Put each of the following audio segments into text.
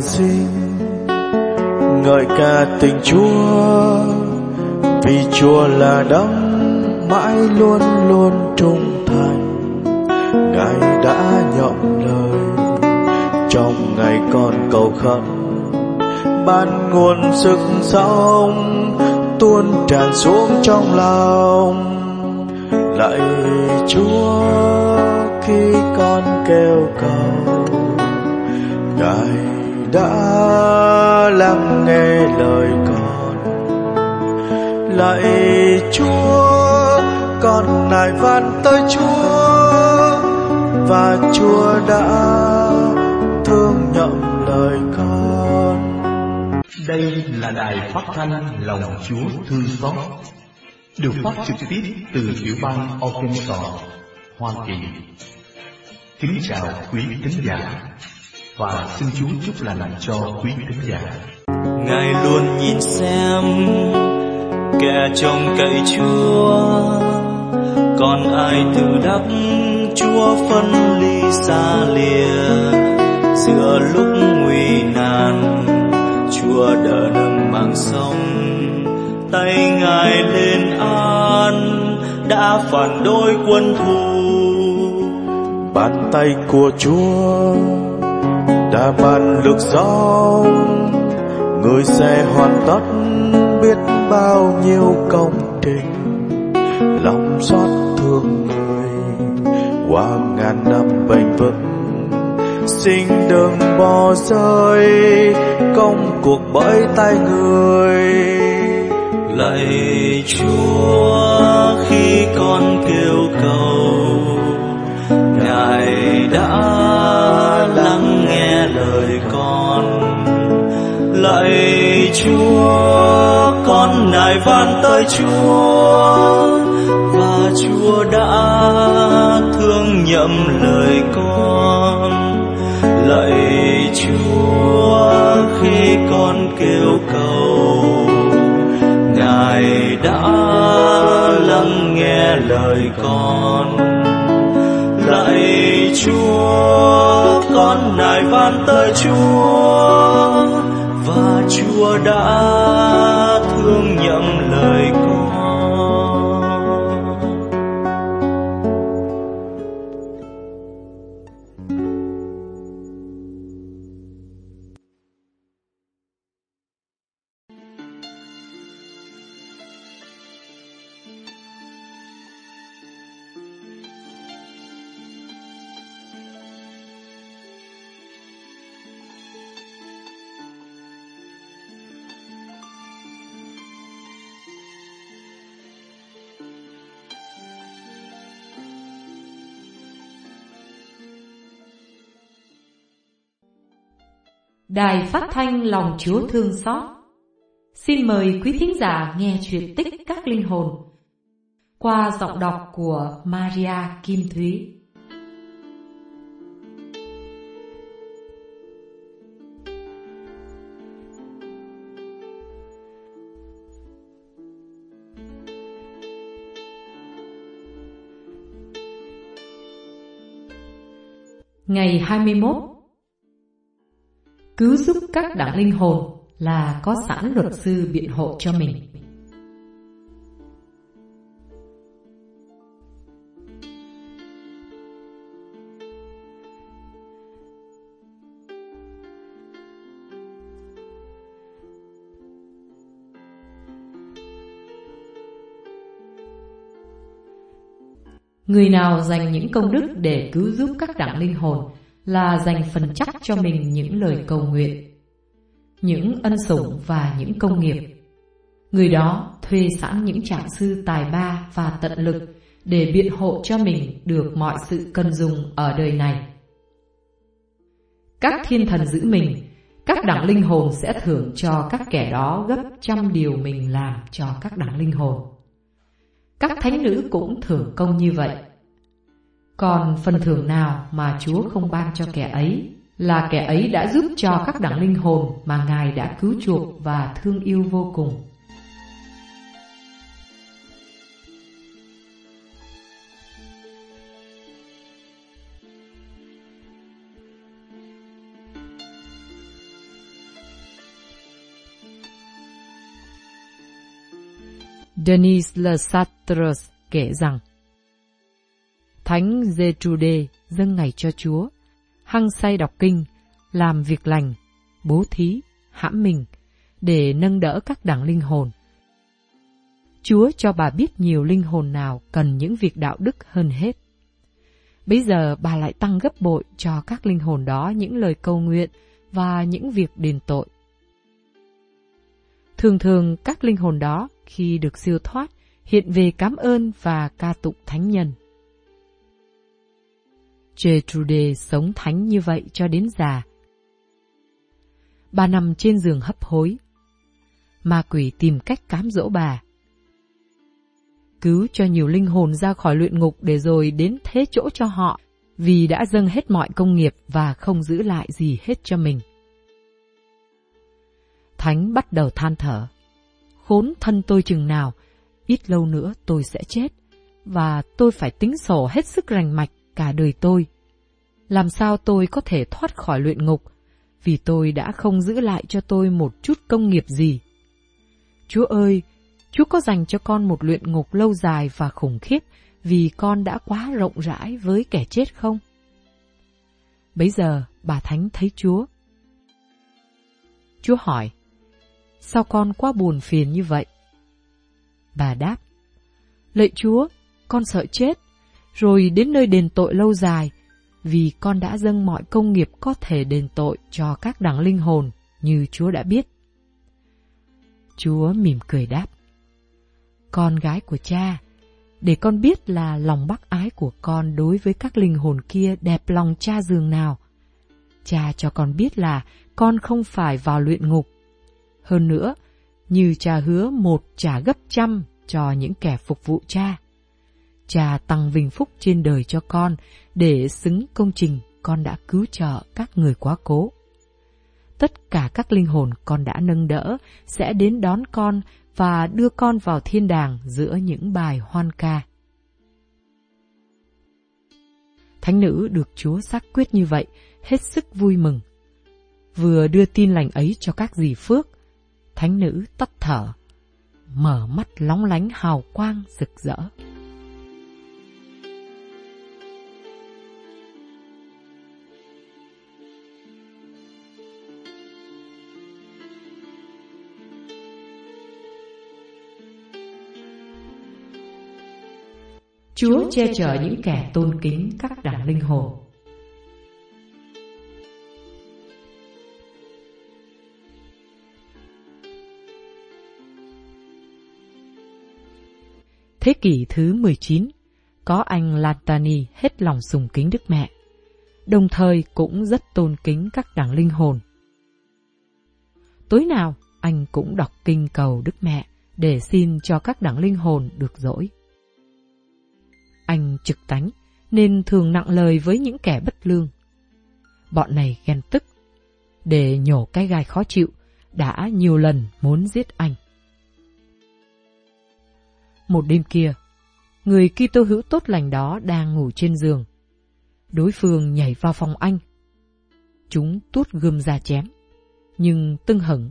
xin. Ngợi ca tình chúa, vì chúa là đấng mãi luôn luôn trung thành. Ngài đã nhậm lời, trong ngày con cầu khẩn. Ban nguồn sức sống tuôn tràn xuống trong lòng. Lạy chúa, khi con kêu cầu đã lắng nghe lời con. Lạy chúa con nài van tới chúa và chúa đã thương nhậm lời con. Đây là đài phát thanh lòng Chúa thương xót, được phát trực tiếp từ tiểu bang Arkansas, Hoa Kỳ. Kính chào quý khán giả và xin Chúa chúc lành cho quý thính giả. ngài luôn nhìn xem kẻ trông cậy chúa. Còn ai tự đắc chúa phân ly xa lìa. Giữa lúc nguy nan chúa đỡ nâng mạng sống. Tay ngài lên an đã phản đối quân thù. Bàn tay của chúa đã ban lực gió người sẽ hoàn tất biết bao nhiêu công trình. Lòng xót thương người, qua ngàn năm bền vững. Xin đừng bỏ rơi công cuộc bởi tay người. Lạy chúa, khi con kêu cầu ngài đã lắng nghe lời con. Lạy chúa, con nài van tới chúa. Và chúa đã thương nhậm lời con. Lạy chúa, khi con kêu cầu, ngài đã lắng nghe lời con lạy chúa con nài van tới chúa và chúa đã thương nhận. Đài phát thanh lòng Chúa thương xót. Xin mời quý thính giả nghe truyện tích các linh hồn qua giọng đọc của Maria Kim Thúy. Ngày 21 Cứu giúp các đảng linh hồn là có sẵn luật sư biện hộ cho mình. Người nào dành những công đức để cứu giúp các đảng linh hồn là dành phần chắc cho mình những lời cầu nguyện, những ân sủng và những công nghiệp. Người đó thuê sẵn những trạng sư tài ba và tận lực để biện hộ cho mình được mọi sự cần dùng ở đời này. Các thiên thần giữ mình, các đẳng linh hồn sẽ thưởng cho các kẻ đó gấp trăm điều mình làm cho các đẳng linh hồn. Các thánh nữ cũng thưởng công như vậy. Còn phần thưởng nào mà Chúa không ban cho kẻ ấy là kẻ ấy đã giúp cho các đẳng linh hồn mà Ngài đã cứu chuộc và thương yêu vô cùng. Denis LeSartres kể rằng Thánh Gertrude dâng ngày cho Chúa, hăng say đọc kinh, làm việc lành, bố thí, hãm mình, để nâng đỡ các đảng linh hồn. Chúa cho bà biết nhiều linh hồn nào cần những việc đạo đức hơn hết. Bây giờ bà lại tăng gấp bội cho các linh hồn đó những lời cầu nguyện và những việc đền tội. Thường thường các linh hồn đó khi được siêu thoát hiện về cảm ơn và ca tụng thánh nhân. Gertrude sống thánh như vậy cho đến già. Bà nằm trên giường hấp hối. Ma quỷ tìm cách cám dỗ bà. Cứu cho nhiều linh hồn ra khỏi luyện ngục để rồi đến thế chỗ cho họ vì đã dâng hết mọi công nghiệp và không giữ lại gì hết cho mình. Thánh bắt đầu than thở. Khốn thân tôi chừng nào, ít lâu nữa tôi sẽ chết, và tôi phải tính sổ hết sức rành mạch cả đời tôi. Làm sao tôi có thể thoát khỏi luyện ngục, vì tôi đã không giữ lại cho tôi một chút công nghiệp gì. Chúa ơi, Chúa có dành cho con một luyện ngục lâu dài và khủng khiếp vì con đã quá rộng rãi với kẻ chết không? Bấy giờ, bà Thánh thấy Chúa. Chúa hỏi, sao con quá buồn phiền như vậy? Bà đáp, lạy Chúa, con sợ chết, rồi đến nơi đền tội lâu dài, vì con đã dâng mọi công nghiệp có thể đền tội cho các đẳng linh hồn như Chúa đã biết. Chúa mỉm cười đáp, con gái của cha, để con biết là lòng bác ái của con đối với các linh hồn kia đẹp lòng cha dường nào. Cha cho con biết là con không phải vào luyện ngục. Hơn nữa, như cha hứa một trả gấp trăm cho những kẻ phục vụ cha. Cha tăng vinh phúc trên đời cho con để xứng công trình con đã cứu trợ các người quá cố. Tất cả các linh hồn con đã nâng đỡ sẽ đến đón con và đưa con vào thiên đàng giữa những bài hoan ca. Thánh nữ được Chúa xác quyết như vậy, hết sức vui mừng. Vừa đưa tin lành ấy cho các dì phước, thánh nữ tắt thở, mở mắt lóng lánh hào quang rực rỡ. Chúa che chở những kẻ tôn kính các đẳng linh hồn. Thế kỷ thứ 19, có anh Latani hết lòng sùng kính Đức Mẹ, đồng thời cũng rất tôn kính các đẳng linh hồn. Tối nào, anh cũng đọc kinh cầu Đức Mẹ để xin cho các đẳng linh hồn được dỗi. Anh trực tánh, nên thường nặng lời với những kẻ bất lương. Bọn này ghen tức. Để nhổ cái gai khó chịu, đã nhiều lần muốn giết anh. Một đêm kia, người Kitô hữu tốt lành đó đang ngủ trên giường. Đối phương nhảy vào phòng anh. Chúng tuốt gươm ra chém, nhưng tưng hửng.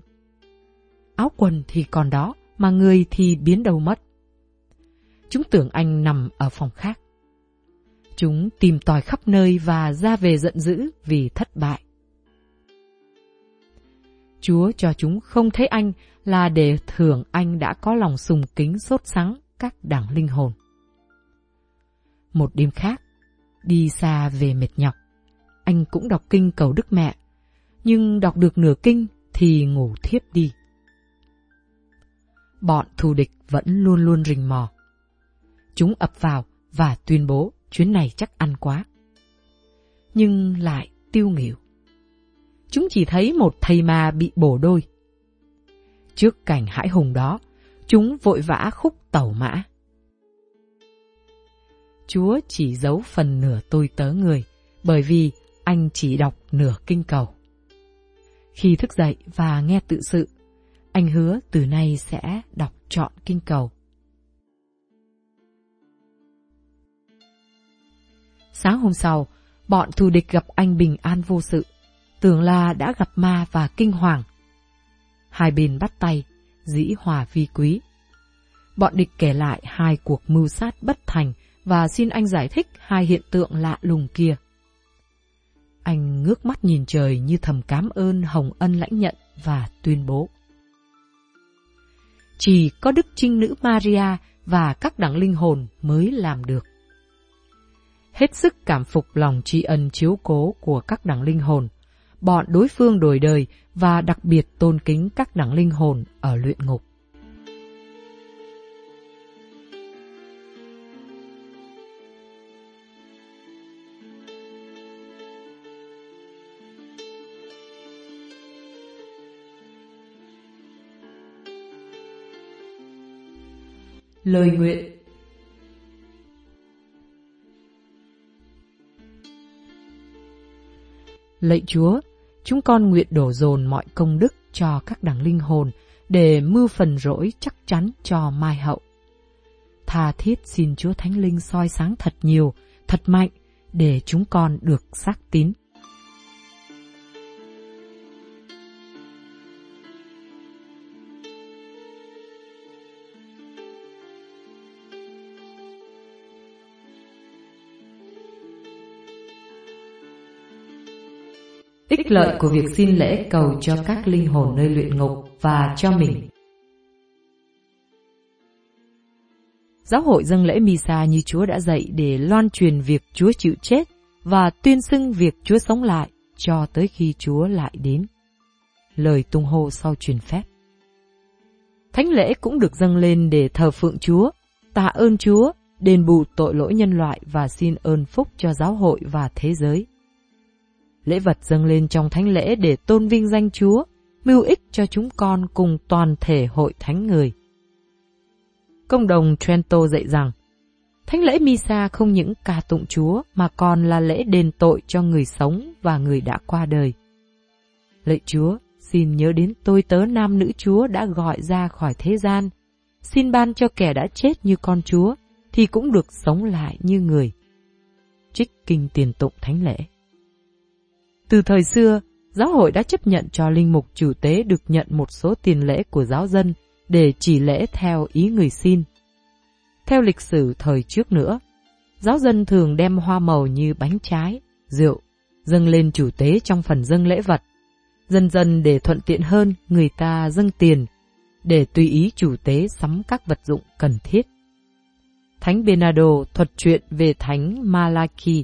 Áo quần thì còn đó, mà người thì biến đâu mất. Chúng tưởng anh nằm ở phòng khác. Chúng tìm tòi khắp nơi và ra về giận dữ vì thất bại. Chúa cho chúng không thấy anh là để thưởng anh đã có lòng sùng kính sốt sắng các đảng linh hồn. Một đêm khác, đi xa về mệt nhọc, anh cũng đọc kinh cầu Đức Mẹ, nhưng đọc được nửa kinh thì ngủ thiếp đi. Bọn thù địch vẫn luôn luôn rình mò. Chúng ập vào và tuyên bố chuyến này chắc ăn quá. Nhưng lại tiêu nghỉu. Chúng chỉ thấy một thầy ma bị bổ đôi. Trước cảnh hãi hùng đó, chúng vội vã khúc tàu mã. Chúa chỉ giấu phần nửa tôi tớ người, bởi vì anh chỉ đọc nửa kinh cầu. Khi thức dậy và nghe tự sự, anh hứa từ nay sẽ đọc trọn kinh cầu. Sáng hôm sau, bọn thù địch gặp anh bình an vô sự, tưởng là đã gặp ma và kinh hoàng. Hai bên bắt tay, dĩ hòa vi quý. Bọn địch kể lại hai cuộc mưu sát bất thành và xin anh giải thích hai hiện tượng lạ lùng kia. Anh ngước mắt nhìn trời như thầm cảm ơn Hồng Ân lãnh nhận và tuyên bố. Chỉ có Đức Trinh Nữ Maria và các đẳng linh hồn mới làm được. Hết sức cảm phục lòng tri ân chiếu cố của các đẳng linh hồn, bọn đối phương đổi đời và đặc biệt tôn kính các đẳng linh hồn ở luyện ngục. Lời nguyện Lạy Chúa, chúng con nguyện đổ dồn mọi công đức cho các đảng linh hồn để mưu phần rỗi chắc chắn cho mai hậu. Tha thiết xin Chúa Thánh Linh soi sáng thật nhiều, thật mạnh để chúng con được xác tín. Ích lợi của việc xin lễ cầu cho các linh hồn nơi luyện ngục và cho mình. Giáo hội dâng lễ Misa như Chúa đã dạy để loan truyền việc Chúa chịu chết và tuyên xưng việc Chúa sống lại cho tới khi Chúa lại đến. Lời tung hô sau truyền phép. Thánh lễ cũng được dâng lên để thờ phượng Chúa, tạ ơn Chúa, đền bù tội lỗi nhân loại và xin ơn phúc cho giáo hội và thế giới. Lễ vật dâng lên trong thánh lễ để tôn vinh danh Chúa, mưu ích cho chúng con cùng toàn thể hội thánh người. Công đồng Trento dạy rằng, Thánh lễ Misa không những ca tụng Chúa mà còn là lễ đền tội cho người sống và người đã qua đời. Lạy Chúa, xin nhớ đến tôi tớ nam nữ Chúa đã gọi ra khỏi thế gian. Xin ban cho kẻ đã chết như con Chúa, thì cũng được sống lại như người. Trích kinh tiền tụng thánh lễ. Từ thời xưa, giáo hội đã chấp nhận cho linh mục chủ tế được nhận một số tiền lễ của giáo dân để chỉ lễ theo ý người xin. Theo lịch sử thời trước nữa, giáo dân thường đem hoa màu như bánh trái, rượu, dâng lên chủ tế trong phần dâng lễ vật. Dần dần để thuận tiện hơn, người ta dâng tiền, để tùy ý chủ tế sắm các vật dụng cần thiết. Thánh Bernardo thuật chuyện về Thánh malachi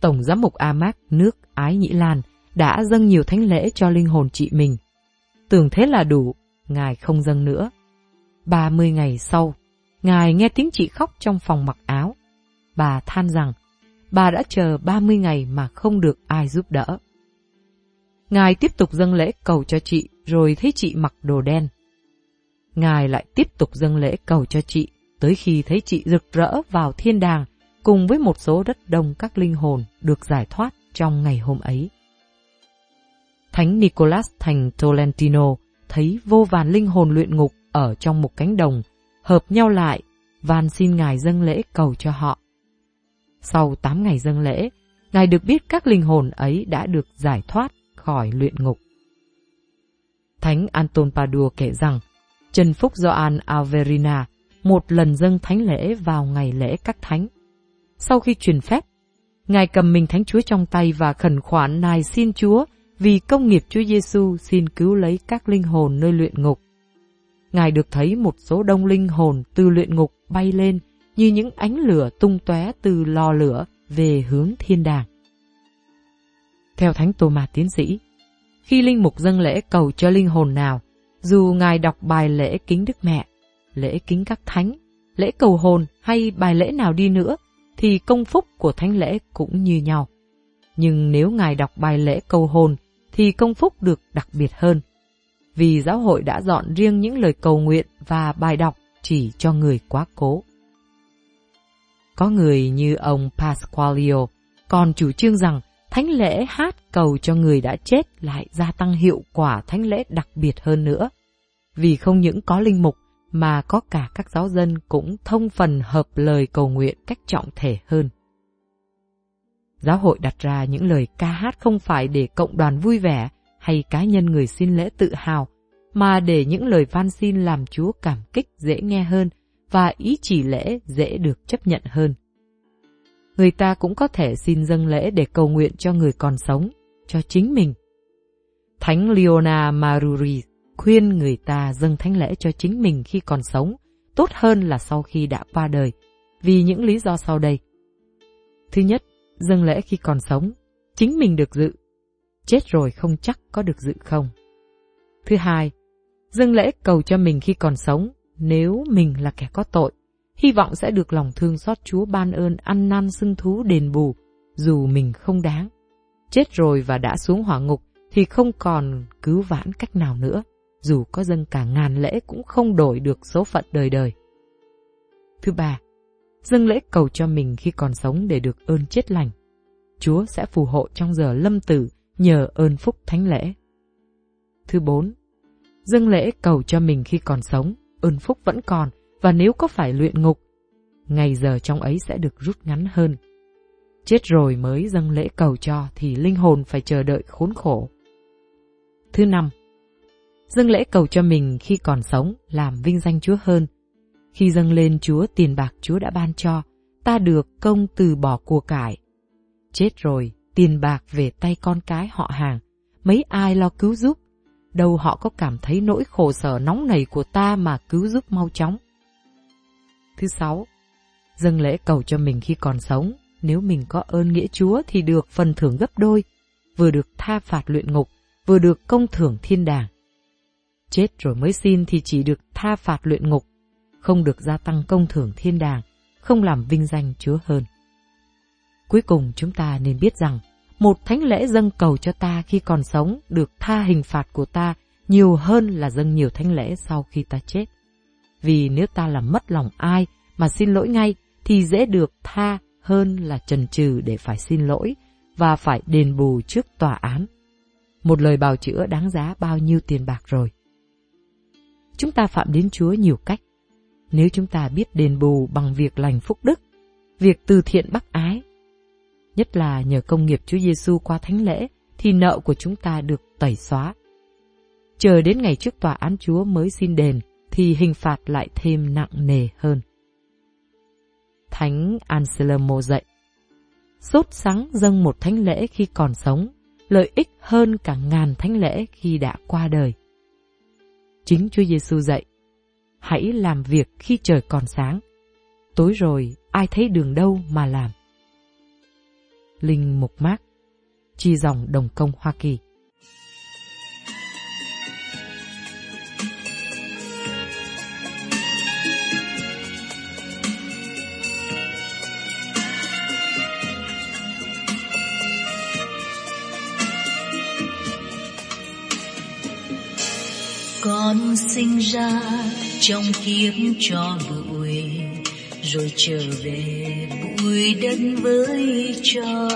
Tổng giám mục Amac nước Ái Nhĩ Lan đã dâng nhiều thánh lễ cho linh hồn chị mình. Tưởng thế là đủ, Ngài không dâng nữa. Ba mươi ngày sau, Ngài nghe tiếng chị khóc trong phòng mặc áo. Bà than rằng, bà đã chờ ba mươi ngày mà không được ai giúp đỡ. Ngài tiếp tục dâng lễ cầu cho chị, rồi thấy chị mặc đồ đen. Ngài lại tiếp tục dâng lễ cầu cho chị, tới khi thấy chị rực rỡ vào thiên đàng, cùng với một số rất đông các linh hồn được giải thoát trong ngày hôm ấy. Thánh Nicholas thành Tolentino thấy vô vàn linh hồn luyện ngục ở trong một cánh đồng, hợp nhau lại, van xin Ngài dâng lễ cầu cho họ. Sau 8 ngày dâng lễ, Ngài được biết các linh hồn ấy đã được giải thoát khỏi luyện ngục. Thánh Anton Padua kể rằng, Trần Phúc Gioan Alverina một lần dâng thánh lễ vào ngày lễ các thánh. Sau khi truyền phép, Ngài cầm mình Thánh Chúa trong tay và khẩn khoản nài xin Chúa vì công nghiệp Chúa Giêsu xin cứu lấy các linh hồn nơi luyện ngục. Ngài được thấy một số đông linh hồn từ luyện ngục bay lên như những ánh lửa tung tóe từ lò lửa về hướng thiên đàng. Theo Thánh Tô Ma Tiến sĩ, khi linh mục dâng lễ cầu cho linh hồn nào, dù Ngài đọc bài lễ kính Đức Mẹ, lễ kính các thánh, lễ cầu hồn hay bài lễ nào đi nữa, thì công phúc của thánh lễ cũng như nhau. Nhưng nếu Ngài đọc bài lễ cầu hồn, thì công phúc được đặc biệt hơn. Vì giáo hội đã dọn riêng những lời cầu nguyện và bài đọc chỉ cho người quá cố. Có người như ông Pasqualio còn chủ trương rằng thánh lễ hát cầu cho người đã chết lại gia tăng hiệu quả thánh lễ đặc biệt hơn nữa. Vì không những có linh mục mà có cả các giáo dân cũng thông phần hợp lời cầu nguyện cách trọng thể hơn. Giáo hội đặt ra những lời ca hát không phải để cộng đoàn vui vẻ hay cá nhân người xin lễ tự hào, mà để những lời van xin làm Chúa cảm kích dễ nghe hơn và ý chỉ lễ dễ được chấp nhận hơn. Người ta cũng có thể xin dâng lễ để cầu nguyện cho người còn sống, cho chính mình. Thánh Leona Maruri khuyên người ta dâng thánh lễ cho chính mình khi còn sống, tốt hơn là sau khi đã qua đời, vì những lý do sau đây. Thứ nhất, dâng lễ khi còn sống, chính mình được dự. Chết rồi không chắc có được dự không. Thứ hai, dâng lễ cầu cho mình khi còn sống, nếu mình là kẻ có tội, hy vọng sẽ được lòng thương xót Chúa ban ơn ăn năn xưng thú đền bù, dù mình không đáng. Chết rồi và đã xuống hỏa ngục thì không còn cứu vãn cách nào nữa, dù có dâng cả ngàn lễ cũng không đổi được số phận đời đời. Thứ ba, dâng lễ cầu cho mình khi còn sống để được ơn chết lành. Chúa sẽ phù hộ trong giờ lâm tử nhờ ơn phúc thánh lễ. Thứ bốn, dâng lễ cầu cho mình khi còn sống, ơn phúc vẫn còn và nếu có phải luyện ngục, ngày giờ trong ấy sẽ được rút ngắn hơn. Chết rồi mới dâng lễ cầu cho thì linh hồn phải chờ đợi khốn khổ. Thứ năm, dâng lễ cầu cho mình khi còn sống làm vinh danh Chúa hơn. Khi dâng lên Chúa tiền bạc Chúa đã ban cho, ta được công từ bỏ của cải. Chết rồi, tiền bạc về tay con cái họ hàng, mấy ai lo cứu giúp, đâu họ có cảm thấy nỗi khổ sở nóng nảy của ta mà cứu giúp mau chóng. Thứ sáu, dâng lễ cầu cho mình khi còn sống, nếu mình có ơn nghĩa Chúa thì được phần thưởng gấp đôi, vừa được tha phạt luyện ngục, vừa được công thưởng thiên đàng. Chết rồi mới xin thì chỉ được tha phạt luyện ngục, không được gia tăng công thưởng thiên đàng, không làm vinh danh Chúa hơn. Cuối cùng chúng ta nên biết rằng, một thánh lễ dâng cầu cho ta khi còn sống được tha hình phạt của ta nhiều hơn là dâng nhiều thánh lễ sau khi ta chết. Vì nếu ta làm mất lòng ai mà xin lỗi ngay thì dễ được tha hơn là trần trừ để phải xin lỗi và phải đền bù trước tòa án. Một lời bào chữa đáng giá bao nhiêu tiền bạc rồi. Chúng ta phạm đến Chúa nhiều cách. Nếu chúng ta biết đền bù bằng việc lành phúc đức, việc từ thiện bác ái, nhất là nhờ công nghiệp Chúa Giêsu qua thánh lễ, thì nợ của chúng ta được tẩy xóa. Chờ đến ngày trước tòa án Chúa mới xin đền, thì hình phạt lại thêm nặng nề hơn. Thánh Anselmo dạy, sốt sắng dâng một thánh lễ khi còn sống, lợi ích hơn cả ngàn thánh lễ khi đã qua đời. Chính Chúa Giêsu dạy, hãy làm việc khi trời còn sáng. Tối rồi, ai thấy đường đâu mà làm. Linh Mục Mác Chi dòng Đồng Công Hoa Kỳ con sinh ra trong kiếp cho bụi, rồi trở về bụi đất với cho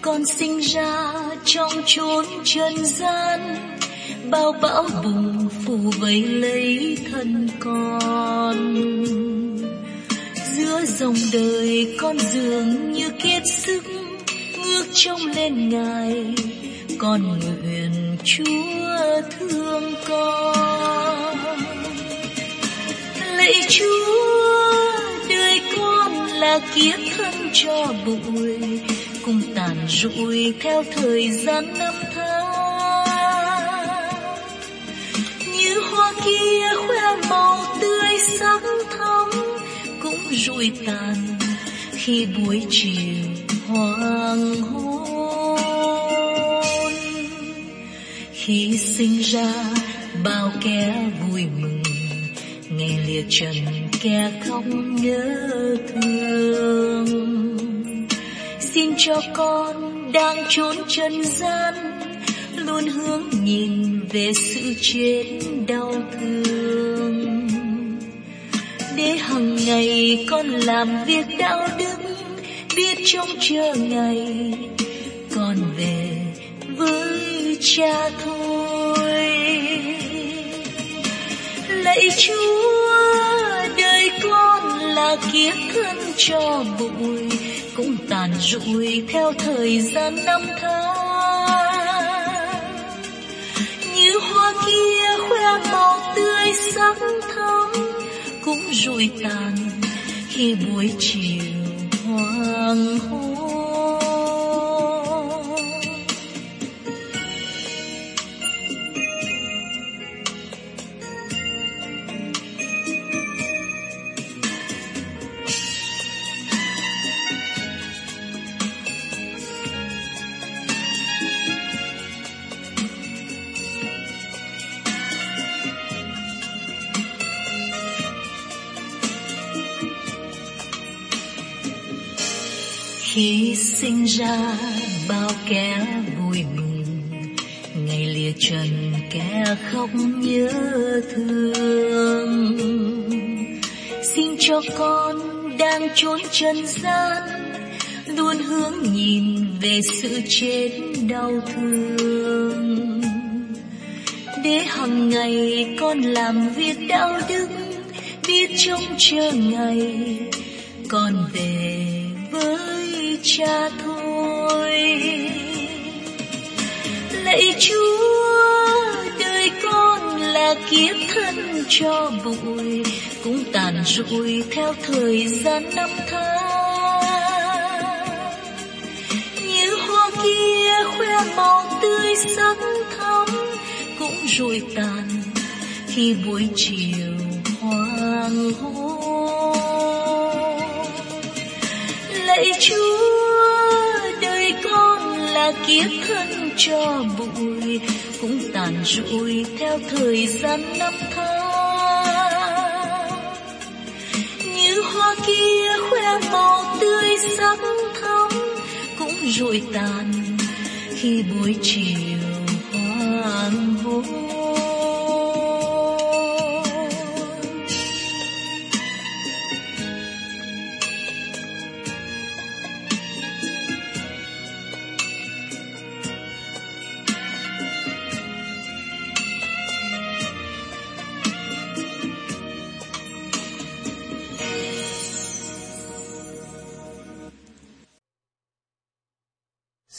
con sinh ra trong chốn trần gian, bao bão bùng phủ vây lấy thân con. Giữa dòng đời con dường như kiệt sức, ngước trông lên ngài con nguyện chúa thương con. Lạy chúa, đời con là kiếp thân cho bụi, cùng tàn rụi theo thời gian năm tháng. Như hoa kia khoe màu tươi sắc thắm, cũng rụi tàn khi buổi chiều hoàng hôn khi sinh ra, bao kẻ vui mừng. Ngày liệt trần, kẻ khóc nhớ thương. Xin cho con đang trốn trần gian, luôn hướng nhìn về sự chết đau thương. Để hằng ngày con làm việc đạo đức, biết trông chờ ngày con về với cha thôi lạy chúa, đời con là kiếp thân cho bụi, cũng tàn rụi theo thời gian năm tháng. Như hoa kia khoe màu tươi sắc thắm, cũng rụi tàn khi buổi chiều hoàng hôn. Ra bao kẻ vui mừng. Ngày lìa trần kẻ khóc nhớ thương. Xin cho con đang trốn trần gian, luôn hướng nhìn về sự chết đau thương. Để hằng ngày con làm việc đạo đức, biết trông chờ ngày con về với cha thôi lạy chúa, đời con là kiếp thân cho bụi, cũng tàn rụi theo thời gian năm tháng. Như hoa kia khoe màu tươi sắc thắm, cũng rụi tàn khi buổi chiều hoàng hôn. Lạy chúa, đời con là kiếp thân cho bụi, cũng tàn rụi theo thời gian năm tháng. Như hoa kia khoe màu tươi sắc thắm, cũng rụi tàn khi buổi chiều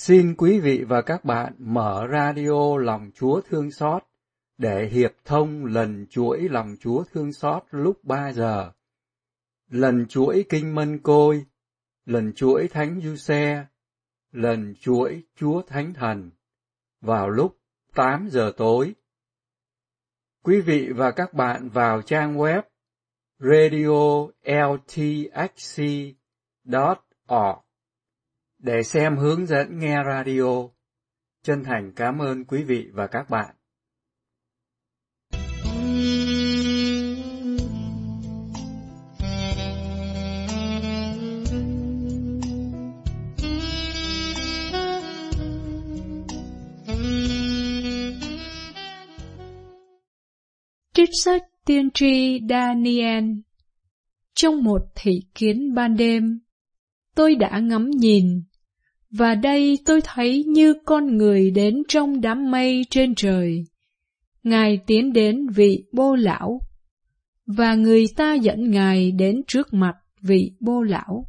Xin quý vị và các bạn mở radio lòng Chúa thương xót để hiệp thông lần chuỗi lòng Chúa thương xót lúc 3 giờ. Lần chuỗi Kinh Mân Côi, lần chuỗi Thánh Du Xe, lần chuỗi Chúa Thánh Thần vào lúc 8 giờ tối. Quý vị và các bạn vào trang web radio ltxc.org để xem hướng dẫn nghe radio. Chân thành cảm ơn quý vị và các bạn. Trích sách tiên tri Daniel Trong một thị kiến ban đêm, tôi đã ngắm nhìn, và đây tôi thấy như con người đến trong đám mây trên trời. Ngài tiến đến vị bô lão, và người ta dẫn Ngài đến trước mặt vị bô lão.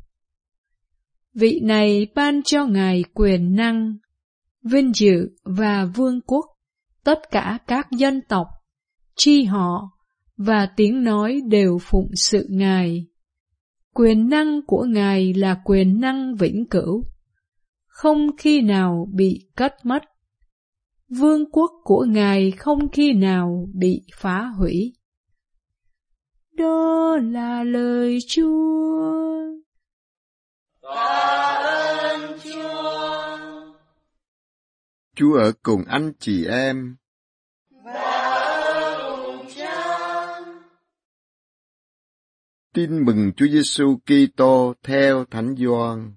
Vị này ban cho Ngài quyền năng, vinh dự và vương quốc, tất cả các dân tộc, chi họ và tiếng nói đều phụng sự Ngài. Quyền năng của Ngài là quyền năng vĩnh cửu, không khi nào bị cất mất. Vương quốc của Ngài không khi nào bị phá hủy. Đó là lời Chúa. Chúa ở cùng anh chị em. Tin mừng Chúa Giêsu Kitô theo Thánh Gioan.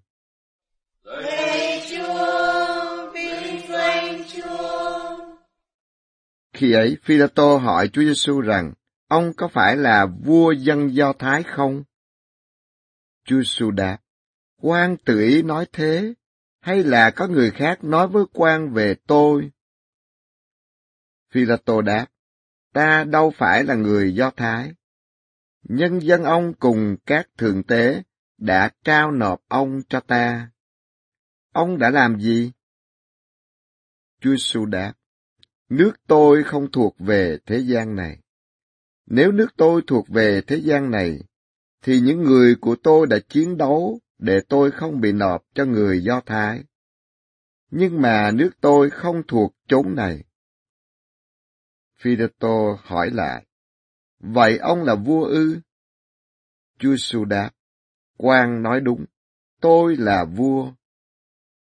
Khi ấy, Phi-la-tô hỏi Chúa Giêsu rằng, ông có phải là vua dân Do Thái không? Chúa Giêsu đáp, quan tự ý nói thế, hay là có người khác nói với quan về tôi? Phi-la-tô đáp, ta đâu phải là người Do Thái. Nhân dân ông cùng các thượng tế đã trao nộp ông cho ta. Ông đã làm gì? Chúa Giêsu đáp, nước tôi không thuộc về thế gian này. Nếu nước tôi thuộc về thế gian này, thì những người của tôi đã chiến đấu để tôi không bị nộp cho người Do Thái. Nhưng mà nước tôi không thuộc chốn này. Phideto hỏi lại, vậy ông là vua ư? Chúa Su đáp, quan nói đúng, tôi là vua.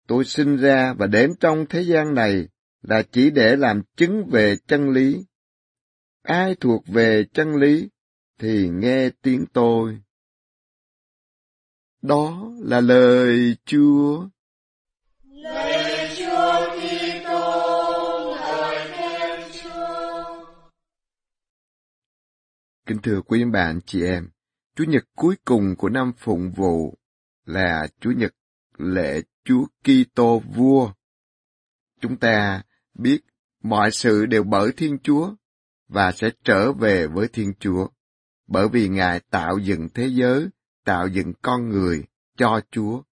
Tôi sinh ra và đến trong thế gian này là chỉ để làm chứng về chân lý. Ai thuộc về chân lý thì nghe tiếng tôi. Đó là lời Chúa. Lời Chúa Kính thưa quý bạn chị em, Chủ nhật cuối cùng của năm phụng vụ là Chủ nhật lễ Chúa Kitô vua. Chúng ta biết mọi sự đều bởi Thiên Chúa và sẽ trở về với Thiên Chúa, bởi vì Ngài tạo dựng thế giới, tạo dựng con người cho Chúa.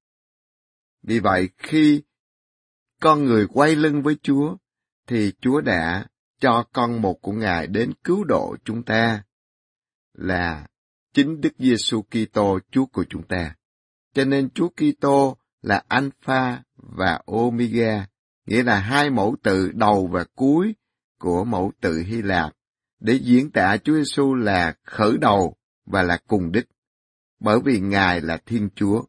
Vì vậy, khi con người quay lưng với Chúa, thì Chúa đã cho con một của Ngài đến cứu độ chúng ta, là chính Đức Giêsu Kitô Chúa của chúng ta. Cho nên Chúa Kitô là Alpha và Omega, nghĩa là hai mẫu tự đầu và cuối của mẫu tự Hy Lạp, để diễn tả Chúa Giêsu là khởi đầu và là cùng đích, bởi vì Ngài là Thiên Chúa.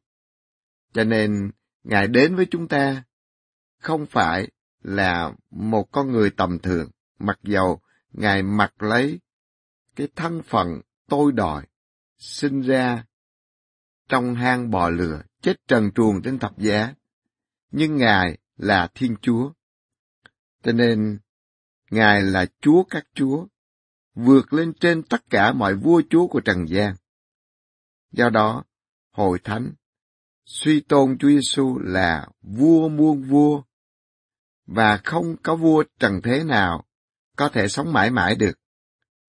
Cho nên, Ngài đến với chúng ta không phải là một con người tầm thường, mặc dầu Ngài mặc lấy cái thân phận tôi đòi, sinh ra trong hang bò lửa, chết trần truồng trên thập giá. Nhưng Ngài là Thiên Chúa. Cho nên, Ngài là Chúa các Chúa, vượt lên trên tất cả mọi vua chúa của Trần gian. Do đó, Hội Thánh suy tôn Chúa Giêsu là vua muôn vua, và không có vua trần thế nào có thể sống mãi mãi được.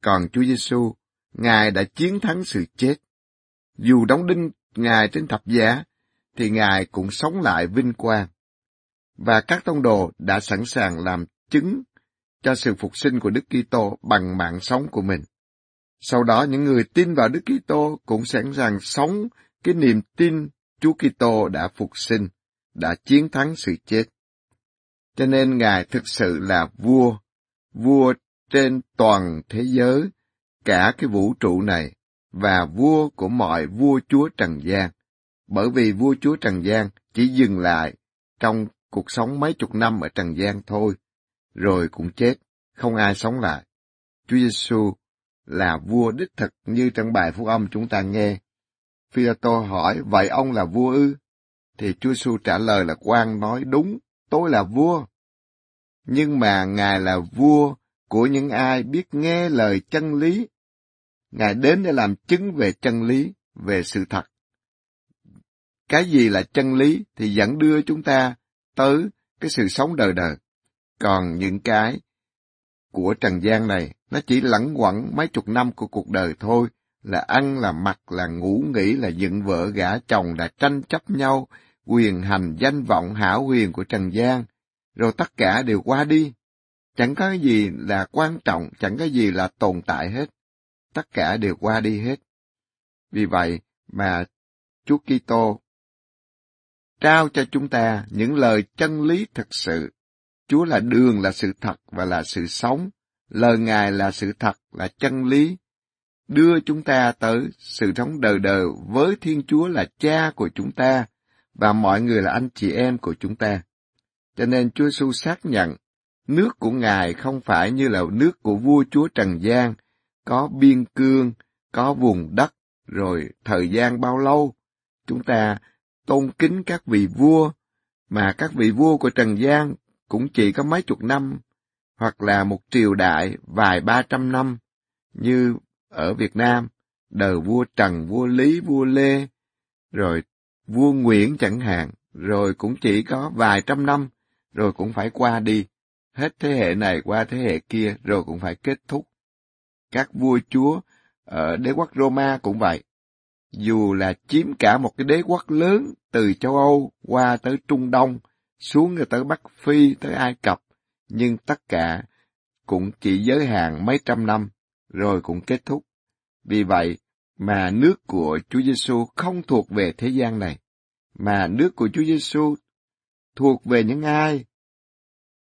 Còn Chúa Giêsu, Ngài đã chiến thắng sự chết. Dù đóng đinh Ngài trên thập giá, thì Ngài cũng sống lại vinh quang. Và các tông đồ đã sẵn sàng làm chứng cho sự phục sinh của Đức Kitô bằng mạng sống của mình. Sau đó những người tin vào Đức Kitô cũng sẵn sàng sống cái niềm tin Chúa Kitô đã phục sinh, đã chiến thắng sự chết. Cho nên Ngài thực sự là vua, vua trên toàn thế giới, cả cái vũ trụ này, và vua của mọi vua chúa Trần gian. Bởi vì vua chúa Trần gian chỉ dừng lại trong cuộc sống mấy chục năm ở Trần gian thôi, rồi cũng chết, không ai sống lại. Chúa Giêsu là vua đích thực như trong bài phúc âm chúng ta nghe. phi tô hỏi, vậy ông là vua ư? Thì Chúa Giêsu trả lời là quan nói đúng, tôi là vua. Nhưng mà Ngài là vua của những ai biết nghe lời chân lý. Ngài đến để làm chứng về chân lý, về sự thật. Cái gì là chân lý thì dẫn đưa chúng ta tới cái sự sống đời đời. Còn những cái của trần gian này, nó chỉ lẳng quẩn mấy chục năm của cuộc đời thôi, là ăn, là mặc, là ngủ nghỉ, là dựng vợ gả chồng, là tranh chấp nhau, quyền hành, danh vọng, hảo huyền của trần gian, rồi tất cả đều qua đi. Chẳng có gì là quan trọng, chẳng có gì là tồn tại hết. Tất cả đều qua đi hết. Vì vậy mà Chúa Kitô trao cho chúng ta những lời chân lý thực sự. Chúa là đường, là sự thật và là sự sống. Lời Ngài là sự thật, là chân lý. Đưa chúng ta tới sự sống đời đời với Thiên Chúa là cha của chúng ta, và mọi người là anh chị em của chúng ta. Cho nên Chúa Giêsu xác nhận nước của Ngài không phải như là nước của vua chúa Trần gian, có biên cương, có vùng đất, rồi thời gian bao lâu. Chúng ta tôn kính các vị vua, mà các vị vua của Trần gian cũng chỉ có mấy chục năm, hoặc là một triều đại vài ba trăm năm, như ở Việt Nam, đời vua Trần, vua Lý, vua Lê, rồi vua Nguyễn chẳng hạn, rồi cũng chỉ có vài trăm năm, rồi cũng phải qua đi. Hết thế hệ này qua thế hệ kia, rồi cũng phải kết thúc. Các vua chúa ở đế quốc Roma cũng vậy. Dù là chiếm cả một cái đế quốc lớn từ châu Âu qua tới Trung Đông, xuống rồi tới Bắc Phi, tới Ai Cập, nhưng tất cả cũng chỉ giới hạn mấy trăm năm, rồi cũng kết thúc. Vì vậy mà nước của Chúa Giêsu không thuộc về thế gian này, mà nước của Chúa Giêsu thuộc về những ai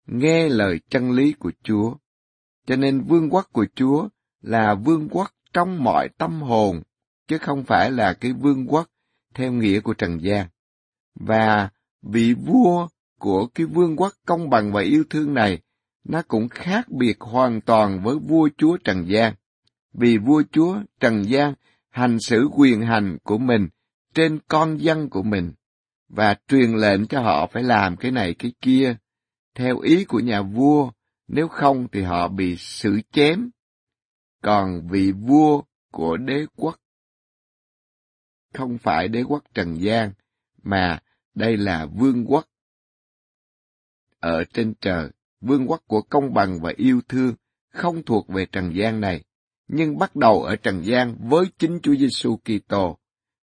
nghe lời chân lý của Chúa. Cho nên vương quốc của Chúa là vương quốc trong mọi tâm hồn, chứ không phải là cái vương quốc theo nghĩa của Trần gian. Và vị vua của cái vương quốc công bằng và yêu thương này, nó cũng khác biệt hoàn toàn với vua chúa Trần gian. Vì vua chúa Trần gian hành xử quyền hành của mình trên con dân của mình, và truyền lệnh cho họ phải làm cái này cái kia, theo ý của nhà vua, nếu không thì họ bị xử chém. Còn vị vua của đế quốc không phải đế quốc Trần gian, mà đây là vương quốc ở trên trời, vương quốc của công bằng và yêu thương, không thuộc về trần gian này, nhưng bắt đầu ở trần gian với chính Chúa Giêsu Kitô,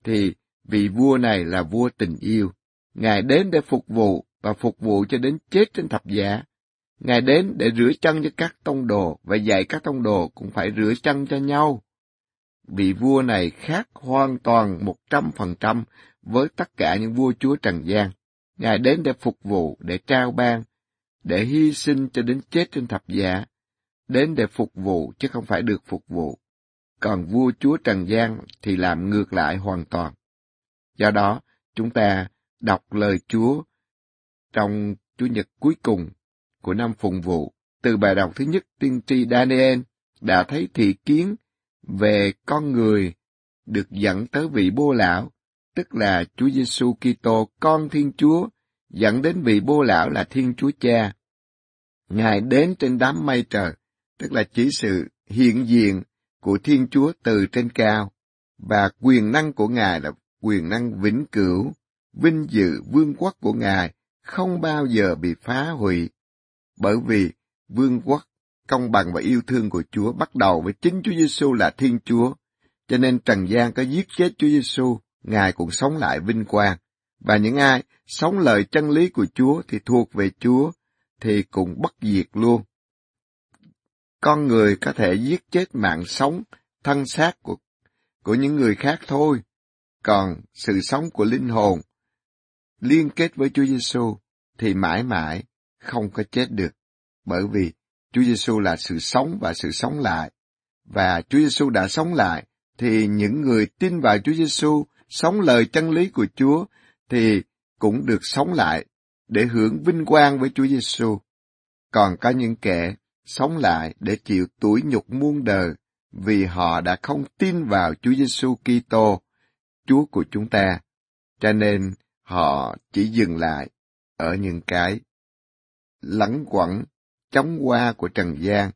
thì vị vua này là vua tình yêu. Ngài đến để phục vụ và phục vụ cho đến chết trên thập giá. Ngài đến để rửa chân cho các tông đồ và dạy các tông đồ cũng phải rửa chân cho nhau. Vị vua này khác hoàn toàn một trăm phần trăm với tất cả những vua chúa trần gian. Ngài đến để phục vụ, để trao ban, để hy sinh cho đến chết trên thập giá, đến để phục vụ chứ không phải được phục vụ. Còn vua chúa Trần gian thì làm ngược lại hoàn toàn. Do đó, chúng ta đọc lời Chúa trong Chúa nhật cuối cùng của năm phụng vụ, từ bài đọc thứ nhất tiên tri Daniel đã thấy thị kiến về con người được dẫn tới vị bô lão tức là Chúa Giêsu Kitô con Thiên Chúa, dẫn đến vị bô lão là Thiên Chúa Cha. Ngài đến trên đám mây trời, tức là chỉ sự hiện diện của Thiên Chúa từ trên cao, và quyền năng của Ngài là quyền năng vĩnh cửu, vinh dự vương quốc của Ngài không bao giờ bị phá hủy, bởi vì vương quốc công bằng và yêu thương của Chúa bắt đầu với chính Chúa Giêsu là Thiên Chúa, cho nên Trần gian có giết chết Chúa Giêsu Ngài cũng sống lại vinh quang. Và những ai sống lời chân lý của Chúa thì thuộc về Chúa, thì cũng bất diệt luôn. Con người có thể giết chết mạng sống, thân xác của, của những người khác thôi. Còn sự sống của linh hồn liên kết với Chúa Giêsu thì mãi mãi không có chết được. Bởi vì Chúa Giêsu là sự sống và sự sống lại. Và Chúa Giêsu đã sống lại thì những người tin vào Chúa Giêsu sống lời chân lý của Chúa thì cũng được sống lại để hưởng vinh quang với Chúa Giêsu. Còn có những kẻ sống lại để chịu tuổi nhục muôn đời vì họ đã không tin vào Chúa Giêsu Kitô, Chúa của chúng ta. Cho nên họ chỉ dừng lại ở những cái lẳng quẩn, chóng qua của trần gian,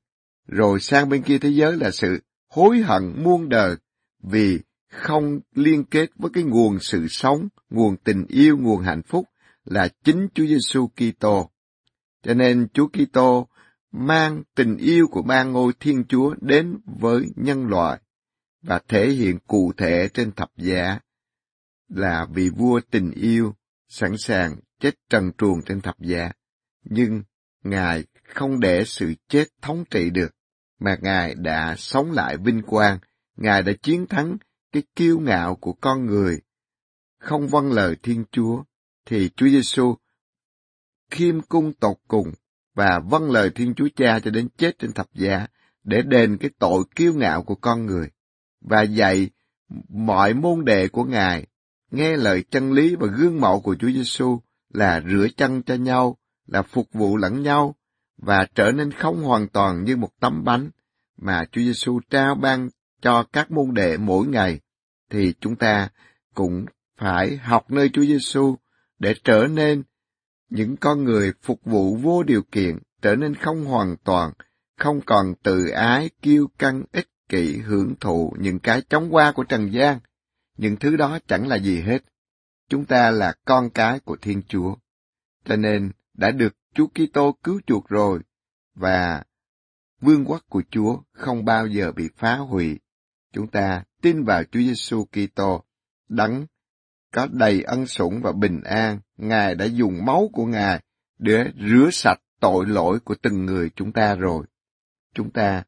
rồi sang bên kia thế giới là sự hối hận muôn đời vì không liên kết với cái nguồn sự sống, nguồn tình yêu, nguồn hạnh phúc là chính Chúa Giêsu Kitô. Cho nên Chúa Kitô mang tình yêu của ba ngôi Thiên Chúa đến với nhân loại và thể hiện cụ thể trên thập giá là vị vua tình yêu sẵn sàng chết trần truồng trên thập giá. Nhưng Ngài không để sự chết thống trị được, mà Ngài đã sống lại vinh quang, Ngài đã chiến thắng cái kiêu ngạo của con người, không vâng lời Thiên Chúa, thì Chúa Giêsu khiêm cung tột cùng và vâng lời Thiên Chúa Cha cho đến chết trên thập giá để đền cái tội kiêu ngạo của con người và dạy mọi môn đệ của Ngài. Nghe lời chân lý và gương mẫu của Chúa Giêsu là rửa chân cho nhau, là phục vụ lẫn nhau và trở nên không hoàn toàn như một tấm bánh mà Chúa Giêsu trao ban cho các môn đệ mỗi ngày thì chúng ta cũng phải học nơi Chúa Giêsu để trở nên những con người phục vụ vô điều kiện, trở nên không hoàn toàn, không còn tự ái, kiêu căng, ích kỷ, hưởng thụ những cái chóng qua của trần gian. Những thứ đó chẳng là gì hết. Chúng ta là con cái của Thiên Chúa. Cho nên đã được Chúa Kitô cứu chuộc rồi và vương quốc của Chúa không bao giờ bị phá hủy. Chúng ta tin vào Chúa Giêsu Kitô, đấng có đầy ân sủng và bình an, Ngài đã dùng máu của Ngài để rửa sạch tội lỗi của từng người chúng ta rồi. Chúng ta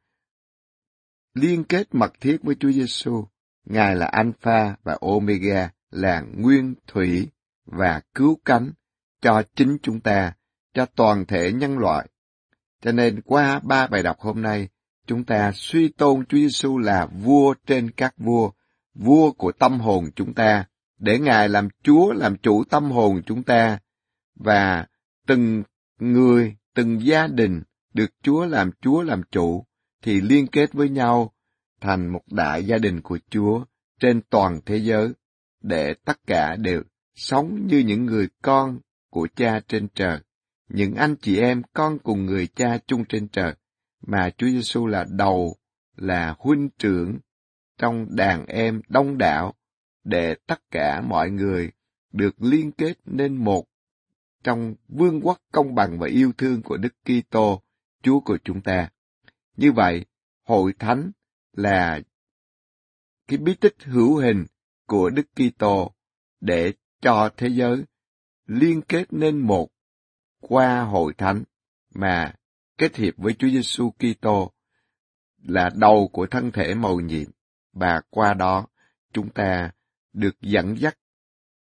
liên kết mật thiết với Chúa Giêsu, Ngài là Alpha và Omega, là nguyên thủy và cứu cánh cho chính chúng ta, cho toàn thể nhân loại. Cho nên qua ba bài đọc hôm nay, chúng ta suy tôn Chúa Giêsu là vua trên các vua, vua của tâm hồn chúng ta, để Ngài làm Chúa, làm chủ tâm hồn chúng ta, và từng người, từng gia đình được Chúa làm Chúa làm chủ, thì liên kết với nhau thành một đại gia đình của Chúa trên toàn thế giới, để tất cả đều sống như những người con của cha trên trời, những anh chị em con cùng người cha chung trên trời, mà Chúa Giêsu là đầu, là huynh trưởng trong đàn em đông đảo, để tất cả mọi người được liên kết nên một trong vương quốc công bằng và yêu thương của Đức Kitô, Chúa của chúng ta. Như vậy, hội thánh là cái bí tích hữu hình của Đức Kitô để cho thế giới liên kết nên một qua hội thánh mà kết hiệp với Chúa Giêsu Kitô là đầu của thân thể màu nhiệm và qua đó chúng ta được dẫn dắt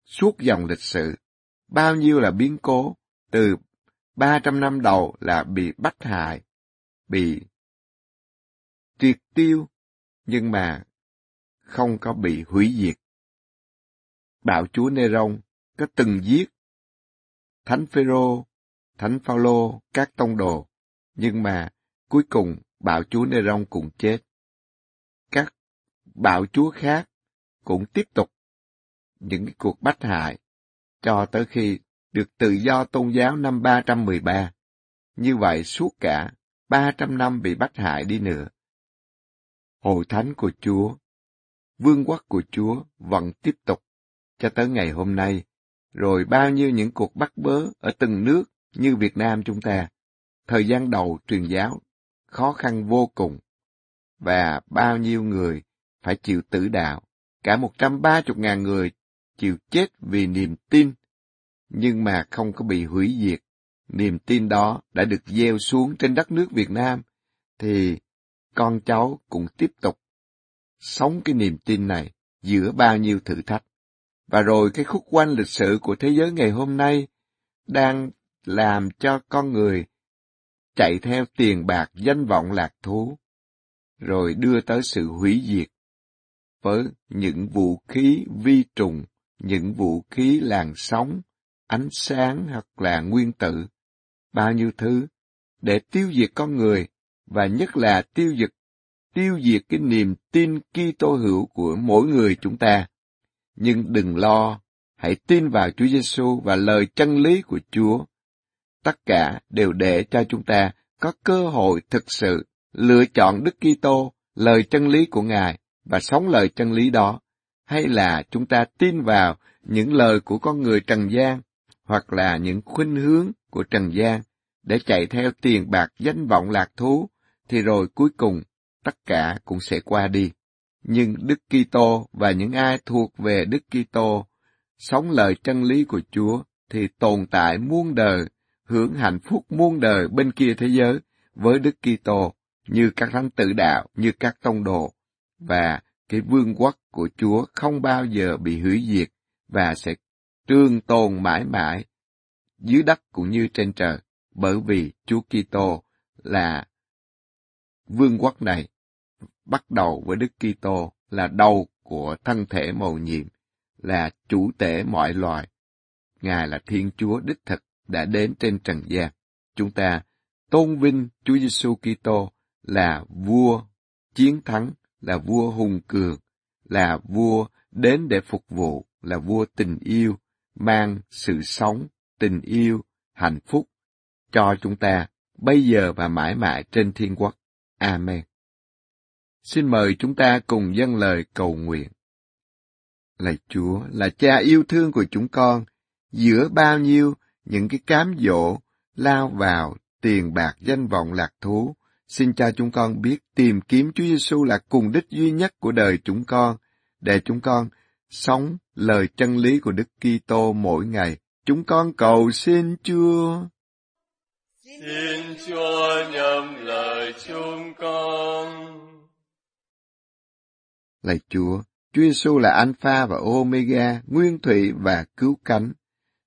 suốt dòng lịch sử. Bao nhiêu là biến cố, từ 300 năm đầu là bị bắt hại, bị triệt tiêu, nhưng mà không có bị hủy diệt. Bạo chúa Neron có từng giết Thánh Phêrô, Thánh Phaolô, các tông đồ, nhưng mà cuối cùng bạo chúa Neron cũng chết. Các bạo chúa khác cũng tiếp tục những cuộc bắt hại cho tới khi được tự do tôn giáo năm 313. Như vậy suốt cả 300 năm bị bắt hại đi nữa. Hội thánh của Chúa, vương quốc của Chúa vẫn tiếp tục cho tới ngày hôm nay, rồi bao nhiêu những cuộc bắt bớ ở từng nước như Việt Nam chúng ta. Thời gian đầu truyền giáo khó khăn vô cùng, và bao nhiêu người phải chịu tử đạo, cả một trăm ba chục ngàn người chịu chết vì niềm tin, nhưng mà không có bị hủy diệt. Niềm tin đó đã được gieo xuống trên đất nước Việt Nam, thì con cháu cũng tiếp tục sống cái niềm tin này giữa bao nhiêu thử thách. Và rồi cái khúc quanh lịch sử của thế giới ngày hôm nay đang làm cho con người chạy theo tiền bạc danh vọng lạc thú, rồi đưa tới sự hủy diệt với những vũ khí vi trùng, những vũ khí làn sóng, ánh sáng hoặc là nguyên tử, bao nhiêu thứ, để tiêu diệt con người, và nhất là tiêu diệt, tiêu diệt cái niềm tin Kitô hữu của mỗi người chúng ta. Nhưng đừng lo, hãy tin vào Chúa Giêsu và lời chân lý của Chúa. Tất cả đều để cho chúng ta có cơ hội thực sự lựa chọn Đức Kitô, lời chân lý của Ngài và sống lời chân lý đó, hay là chúng ta tin vào những lời của con người trần gian hoặc là những khuynh hướng của trần gian để chạy theo tiền bạc danh vọng lạc thú thì rồi cuối cùng tất cả cũng sẽ qua đi. Nhưng Đức Kitô và những ai thuộc về Đức Kitô sống lời chân lý của Chúa thì tồn tại muôn đời, hưởng hạnh phúc muôn đời bên kia thế giới với Đức Kitô như các thánh tử đạo, như các tông đồ. Và cái vương quốc của Chúa không bao giờ bị hủy diệt và sẽ trương tồn mãi mãi dưới đất cũng như trên trời, bởi vì Chúa Kitô là vương quốc này. Bắt đầu với Đức Kitô là đầu của thân thể mầu nhiệm là chủ tể mọi loài. Ngài là Thiên Chúa đích thực đã đến trên trần gian. Chúng ta tôn vinh Chúa Giêsu Kitô là vua chiến thắng, là vua hùng cường, là vua đến để phục vụ, là vua tình yêu, mang sự sống, tình yêu, hạnh phúc cho chúng ta bây giờ và mãi mãi trên thiên quốc. Amen. Xin mời chúng ta cùng dâng lời cầu nguyện. Lạy Chúa là cha yêu thương của chúng con, giữa bao nhiêu những cái cám dỗ lao vào tiền bạc danh vọng lạc thú, xin cha chúng con biết tìm kiếm Chúa Giêsu là cùng đích duy nhất của đời chúng con, để chúng con sống lời chân lý của Đức Kitô mỗi ngày. Chúng con cầu xin Chúa. Xin Chúa nhầm lời chúng con. Lạy Chúa, Chúa Giêsu là Alpha và Omega, nguyên thủy và cứu cánh.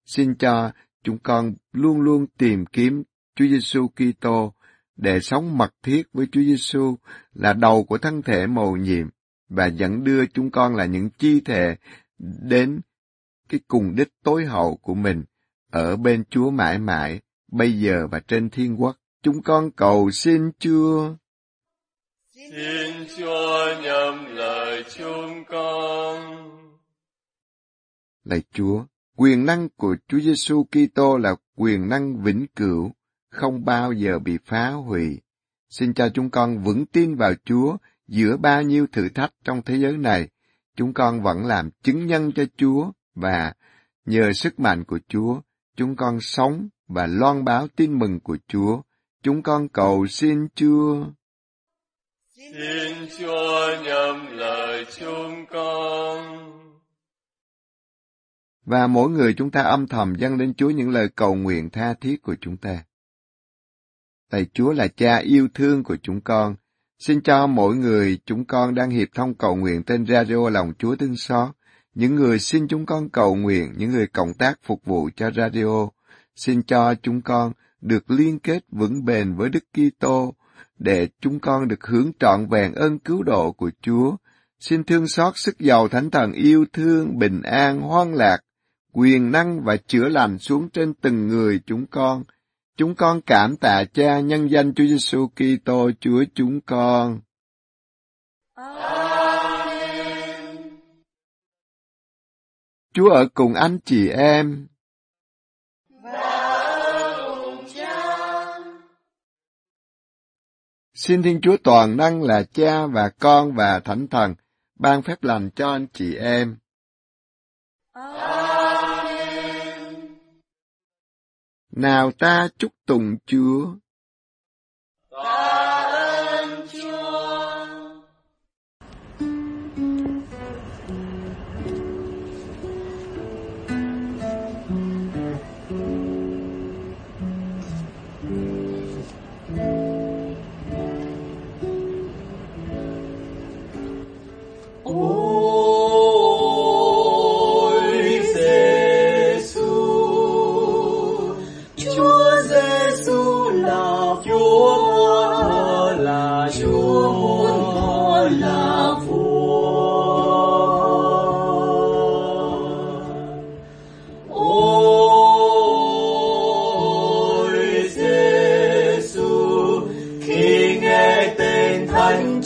Xin cho chúng con luôn luôn tìm kiếm Chúa Giêsu Kitô để sống mật thiết với Chúa Giêsu là đầu của thân thể mầu nhiệm và dẫn đưa chúng con là những chi thể đến cái cùng đích tối hậu của mình ở bên Chúa mãi mãi, bây giờ và trên thiên quốc. Chúng con cầu xin Chúa. Xin Chúa nhầm lời chúng con. Lạy Chúa, quyền năng của Chúa Giêsu Kitô là quyền năng vĩnh cửu, không bao giờ bị phá hủy. Xin cho chúng con vững tin vào Chúa giữa bao nhiêu thử thách trong thế giới này. Chúng con vẫn làm chứng nhân cho Chúa và nhờ sức mạnh của Chúa, chúng con sống và loan báo tin mừng của Chúa. Chúng con cầu xin Chúa. Xin Chúa nhầm lời chúng con. Và mỗi người chúng ta âm thầm dâng lên Chúa những lời cầu nguyện tha thiết của chúng ta. Lạy Chúa là cha yêu thương của chúng con. Xin cho mỗi người chúng con đang hiệp thông cầu nguyện tên radio lòng Chúa thương xót. Những người xin chúng con cầu nguyện, những người cộng tác phục vụ cho radio, xin cho chúng con được liên kết vững bền với Đức Kitô để chúng con được hưởng trọn vẹn ơn cứu độ của Chúa. Xin thương xót sức giàu thánh thần yêu thương, bình an, hoan lạc, quyền năng và chữa lành xuống trên từng người chúng con. Chúng con cảm tạ Cha nhân danh Chúa Giêsu Kitô Chúa chúng con. Amen. Chúa ở cùng anh chị em. Xin Thiên Chúa toàn năng là Cha và Con và Thánh Thần ban phép lành cho anh chị em. Amen. Nào ta chúc tụng Chúa. Tạ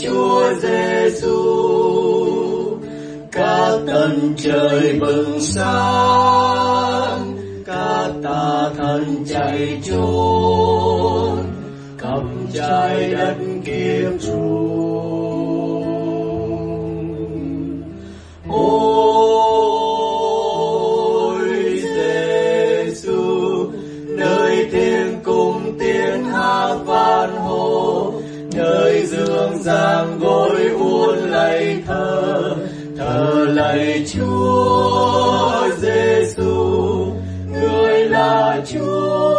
Chúa Giêsu, cả tầng trời bừng sáng, cả ta thần chạy trốn, khắp trái đất kiếm chúa giang gối uốn lạy thờ, thờ lạy Chúa Giêsu, người là Chúa.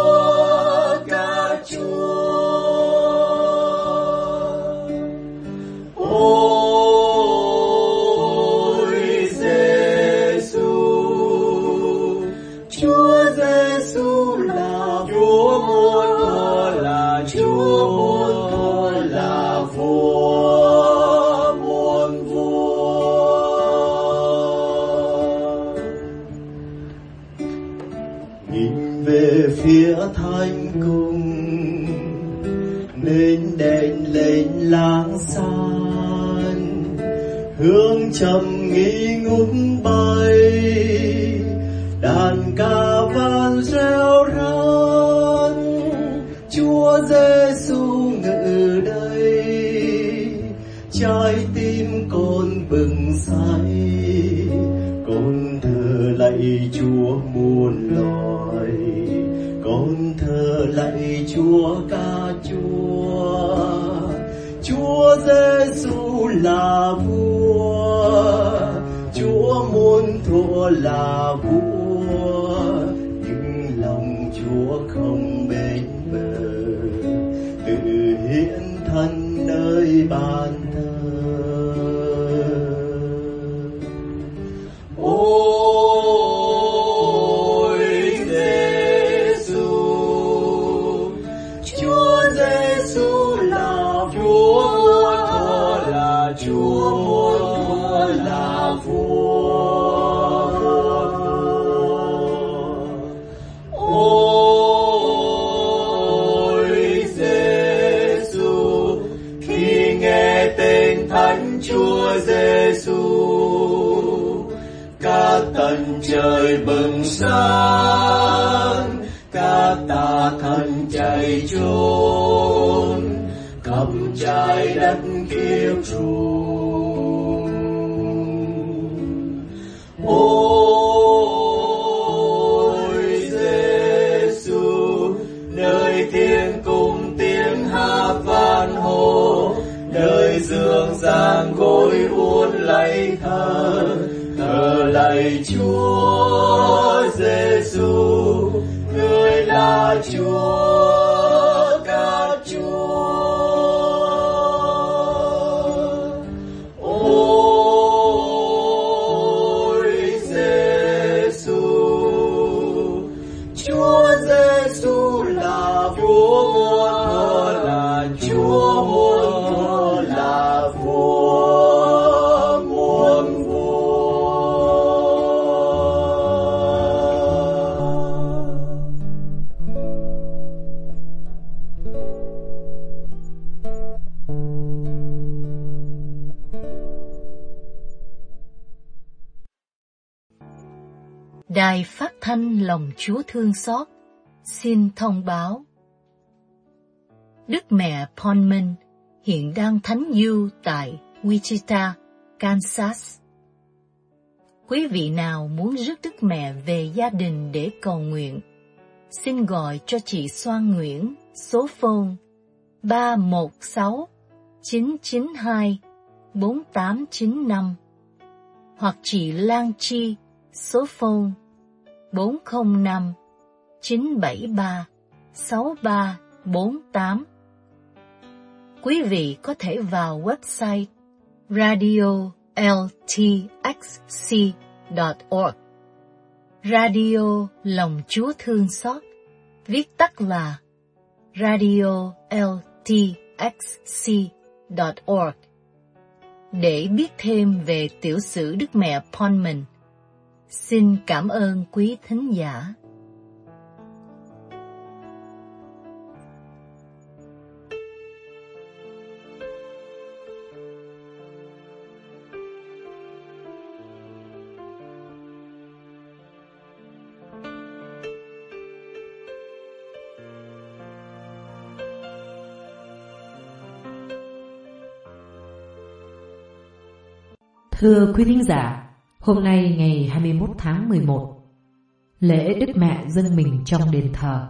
Thương xót xin thông báo. Đức mẹ Ponman hiện đang thánh du tại Wichita, Kansas. Quý vị nào muốn rước Đức Mẹ về gia đình để cầu nguyện, xin gọi cho chị Soan Nguyễn số phone 316 992 4895 hoặc chị Lan Chi số phone 405 973 6348. Quý vị có thể vào website radioltxc.org. Radio lòng Chúa thương xót, viết tắt là radioltxc.org để biết thêm về tiểu sử Đức Mẹ Ponman. Xin cảm ơn quý thính giả. Thưa quý thính giả, hôm nay ngày 21 tháng 11, lễ Đức Mẹ dâng mình trong đền thờ.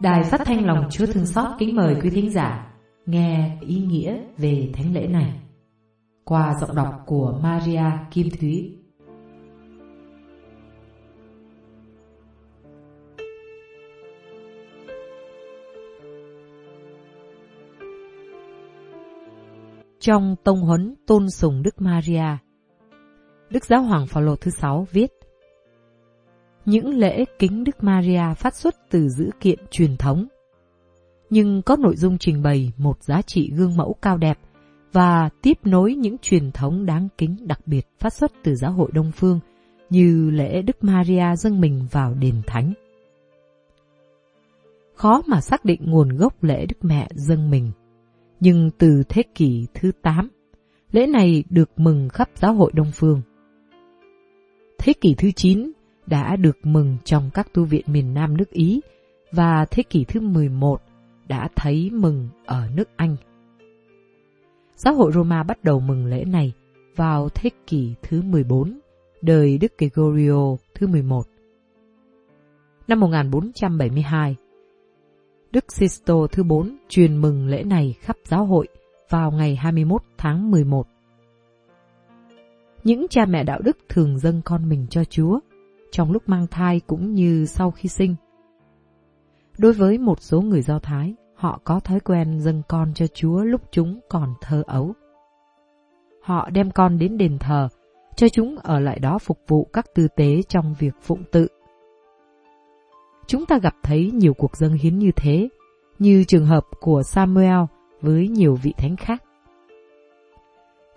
Đài phát thanh lòng Chúa thương xót kính mời quý thính giả nghe ý nghĩa về thánh lễ này qua giọng đọc của Maria Kim Thúy. Trong tông huấn tôn sùng Đức Maria, Đức Giáo Hoàng Phaolô thứ sáu viết Những lễ kính Đức Maria phát xuất từ dữ kiện truyền thống, nhưng có nội dung trình bày một giá trị gương mẫu cao đẹp và tiếp nối những truyền thống đáng kính đặc biệt phát xuất từ giáo hội Đông Phương như lễ Đức Maria dâng mình vào đền thánh. khó mà xác định nguồn gốc lễ Đức Mẹ dâng mình. Nhưng từ thế kỷ thứ 8, lễ này được mừng khắp giáo hội Đông Phương. Thế kỷ thứ 9 đã được mừng trong các tu viện miền Nam nước Ý và thế kỷ thứ 11 đã thấy mừng ở nước Anh. Giáo hội Roma bắt đầu mừng lễ này vào thế kỷ thứ 14, đời Đức Gregorio thứ 11. Năm 1472, Đức Sisto thứ 4 truyền mừng lễ này khắp giáo hội vào ngày 21 tháng 11. Những cha mẹ đạo đức thường dâng con mình cho Chúa, trong lúc mang thai cũng như sau khi sinh. Đối với một số người Do Thái, họ có thói quen dâng con cho Chúa lúc chúng còn thơ ấu. Họ đem con đến đền thờ, cho chúng ở lại đó phục vụ các tư tế trong việc phụng tự. Chúng ta gặp thấy nhiều cuộc dâng hiến như thế, như trường hợp của Samuel với nhiều vị thánh khác.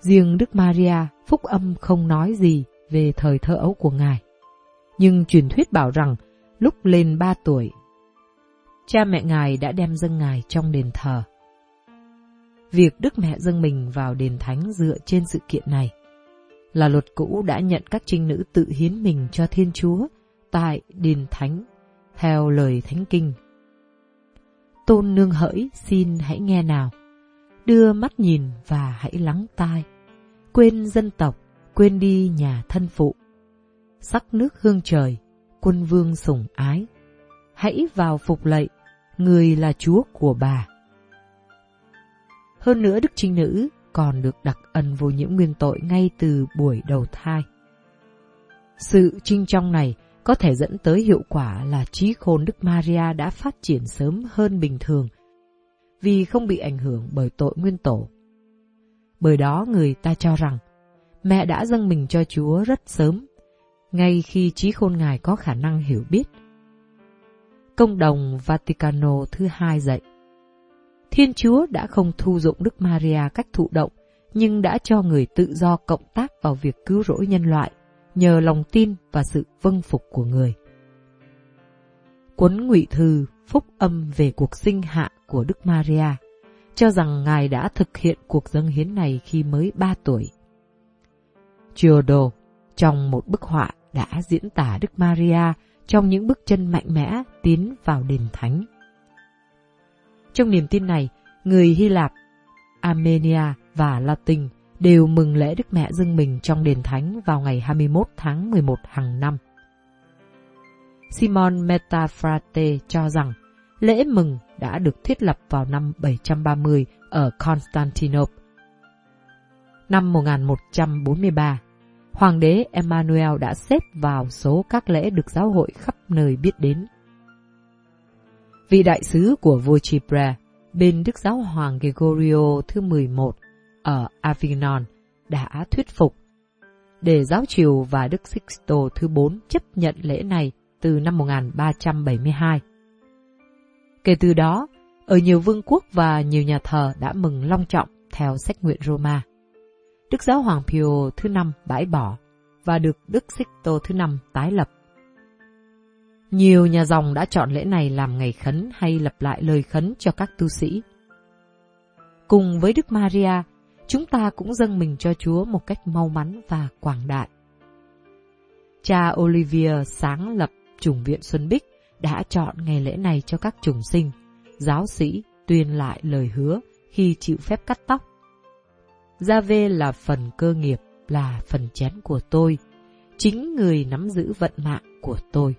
Riêng Đức Maria, phúc âm không nói gì về thời thơ ấu của Ngài. Nhưng truyền thuyết bảo rằng lúc lên ba tuổi, cha mẹ Ngài đã đem dâng Ngài trong đền thờ. Việc Đức Mẹ dâng mình vào đền thánh dựa trên sự kiện này là luật cũ đã nhận các trinh nữ tự hiến mình cho Thiên Chúa tại đền thánh theo lời thánh kinh. Tôn nương hỡi xin hãy nghe nào, đưa mắt nhìn và hãy lắng tai, quên dân tộc, quên đi nhà thân phụ. Sắc nước hương trời, quân vương sủng ái, hãy vào phục lạy, người là chúa của bà. Hơn nữa Đức Trinh Nữ còn được đặc ân vô nhiễm nguyên tội ngay từ buổi đầu thai. Sự trinh trong này có thể dẫn tới hiệu quả là trí khôn Đức Maria đã phát triển sớm hơn bình thường vì không bị ảnh hưởng bởi tội nguyên tổ. Bởi đó người ta cho rằng mẹ đã dâng mình cho Chúa rất sớm, ngay khi trí khôn Ngài có khả năng hiểu biết. Công đồng Vaticano thứ hai dạy Thiên Chúa đã không thu dụng Đức Maria cách thụ động, nhưng đã cho người tự do cộng tác vào việc cứu rỗi nhân loại nhờ lòng tin và sự vâng phục của người. Cuốn ngụy thư phúc âm về cuộc sinh hạ của Đức Maria cho rằng Ngài đã thực hiện cuộc dâng hiến này khi mới 3 tuổi. Giordo trong một bức họa đã diễn tả Đức Maria trong những bước chân mạnh mẽ tiến vào đền thánh. Trong niềm tin này, người Hy Lạp, Armenia và Latin đều mừng lễ Đức Mẹ dâng mình trong đền thánh vào ngày 21 tháng 11 hàng năm. Simon Metafrate cho rằng lễ mừng đã được thiết lập vào năm 730 ở Constantinople. Năm 1143, Hoàng đế Emmanuel đã xếp vào số các lễ được giáo hội khắp nơi biết đến. Vị đại sứ của vua Chipre bên Đức Giáo Hoàng Gregorio thứ 11 ở Avignon đã thuyết phục để giáo triều và Đức Sixto thứ 4 chấp nhận lễ này từ năm 1372. Kể từ đó, ở nhiều vương quốc và nhiều nhà thờ đã mừng long trọng theo sách nguyện Roma. Đức Giáo Hoàng Pio thứ năm bãi bỏ và được Đức Sixto thứ năm tái lập. Nhiều nhà dòng đã chọn lễ này làm ngày khấn hay lập lại lời khấn cho các tu sĩ. Cùng với Đức Maria, chúng ta cũng dâng mình cho Chúa một cách mau mắn và quảng đại. Cha Olivier sáng lập chủng viện Xuân Bích đã chọn ngày lễ này cho các trùng sinh, giáo sĩ tuyên lại lời hứa khi chịu phép cắt tóc. Gia vê là phần cơ nghiệp, là phần chén của tôi, chính người nắm giữ vận mạng của tôi.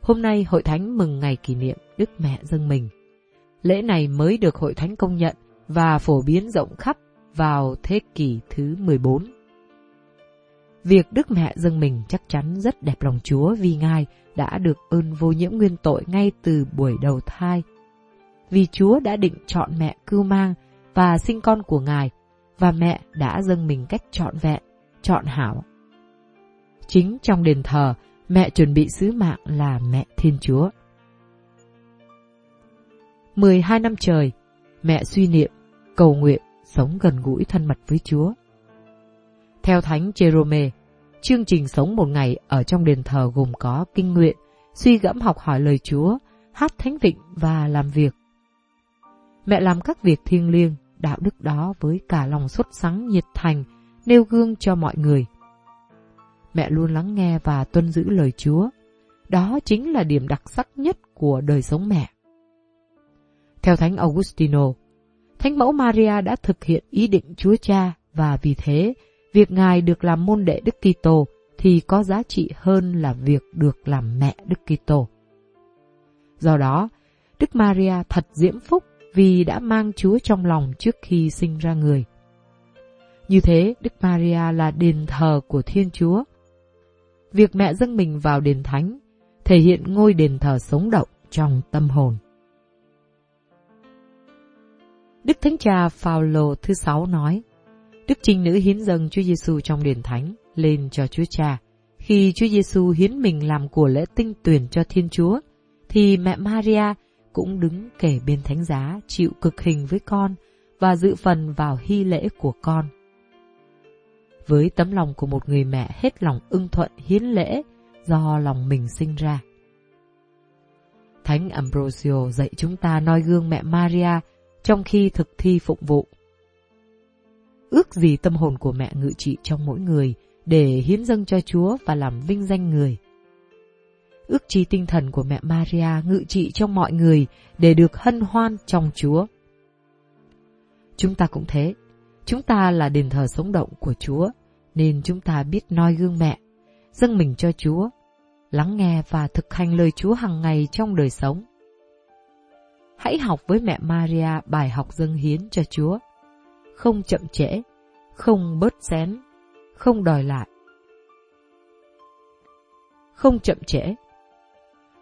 Hôm nay Hội Thánh mừng ngày kỷ niệm Đức Mẹ dâng mình. Lễ này mới được Hội Thánh công nhận và phổ biến rộng khắp vào thế kỷ thứ 14. Việc Đức Mẹ dâng mình chắc chắn rất đẹp lòng Chúa vì Ngài đã được ơn vô nhiễm nguyên tội ngay từ buổi đầu thai. Vì Chúa đã định chọn mẹ cưu mang và sinh con của Ngài, và mẹ đã dâng mình cách trọn vẹn, chọn hảo. Chính trong đền thờ, mẹ chuẩn bị sứ mạng là mẹ Thiên Chúa. 12 năm trời, mẹ suy niệm, cầu nguyện, sống gần gũi thân mật với Chúa. Theo Thánh Jerome, chương trình sống một ngày ở trong đền thờ gồm có kinh nguyện, suy gẫm học hỏi lời Chúa, hát thánh vịnh và làm việc. Mẹ làm các việc thiêng liêng, đạo đức đó với cả lòng xuất sắng nhiệt thành, nêu gương cho mọi người. Mẹ luôn lắng nghe và tuân giữ lời Chúa. Đó chính là điểm đặc sắc nhất của đời sống mẹ. Theo Thánh Augustino, Thánh mẫu Maria đã thực hiện ý định Chúa Cha và vì thế, việc Ngài được làm môn đệ Đức Kitô thì có giá trị hơn là việc được làm mẹ Đức Kitô. Do đó, Đức Maria thật diễm phúc vì đã mang Chúa trong lòng trước khi sinh ra người. Như thế, Đức Maria là đền thờ của Thiên Chúa. Việc mẹ dâng mình vào đền thánh thể hiện ngôi đền thờ sống động trong tâm hồn. Đức Thánh Cha Phaolô thứ sáu nói, Đức Trinh Nữ hiến dâng Chúa Giêsu trong đền thánh lên cho Chúa Cha. Khi Chúa Giêsu hiến mình làm của lễ tinh tuyển cho Thiên Chúa, thì mẹ Maria cũng đứng kể bên thánh giá chịu cực hình với con và dự phần vào hy lễ của con. Với tấm lòng của một người mẹ hết lòng ưng thuận hiến lễ do lòng mình sinh ra. Thánh Ambrosio dạy chúng ta noi gương mẹ Maria trong khi thực thi phụng vụ. Ước gì tâm hồn của mẹ ngự trị trong mỗi người để hiến dâng cho Chúa và làm vinh danh người. Ước chi tinh thần của mẹ Maria ngự trị trong mọi người để được hân hoan trong Chúa. Chúng ta cũng thế, chúng ta là đền thờ sống động của Chúa, nên chúng ta biết noi gương mẹ, dâng mình cho Chúa, lắng nghe và thực hành lời Chúa hàng ngày trong đời sống. Hãy học với mẹ Maria bài học dâng hiến cho Chúa. Không chậm trễ, không bớt xén, không đòi lại. Không chậm trễ.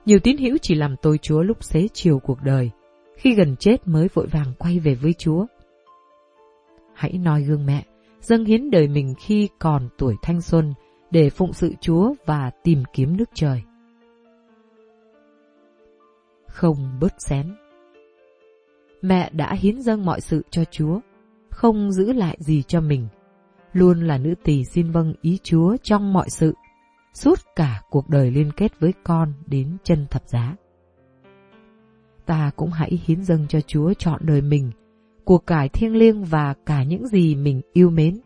Nhiều tín hữu chỉ làm tôi Chúa lúc xế chiều cuộc đời, khi gần chết mới vội vàng quay về với Chúa. Hãy noi gương mẹ, dâng hiến đời mình khi còn tuổi thanh xuân để phụng sự Chúa và tìm kiếm nước trời. Không bớt xén Mẹ đã hiến dâng mọi sự cho Chúa, không giữ lại gì cho mình. Luôn là nữ tỳ xin vâng ý Chúa trong mọi sự, suốt cả cuộc đời liên kết với con đến chân thập giá. Ta cũng hãy hiến dâng cho Chúa chọn đời mình, cuộc cải thiêng liêng và cả những gì mình yêu mến.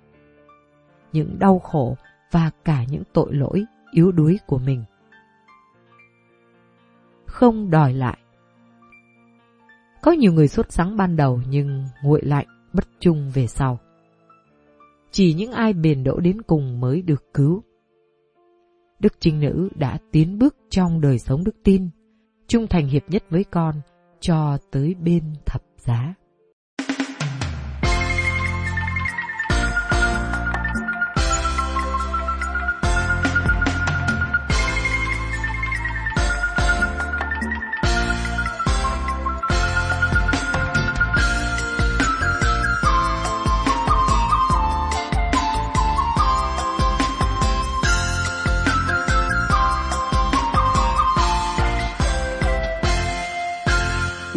Những đau khổ và cả những tội lỗi yếu đuối của mình. Không đòi lại có nhiều người sốt sáng ban đầu nhưng nguội lạnh, bất trung về sau. Chỉ những ai bền đỗ đến cùng mới được cứu. Đức Trinh Nữ đã tiến bước trong đời sống đức tin, trung thành hiệp nhất với con, cho tới bên thập giá.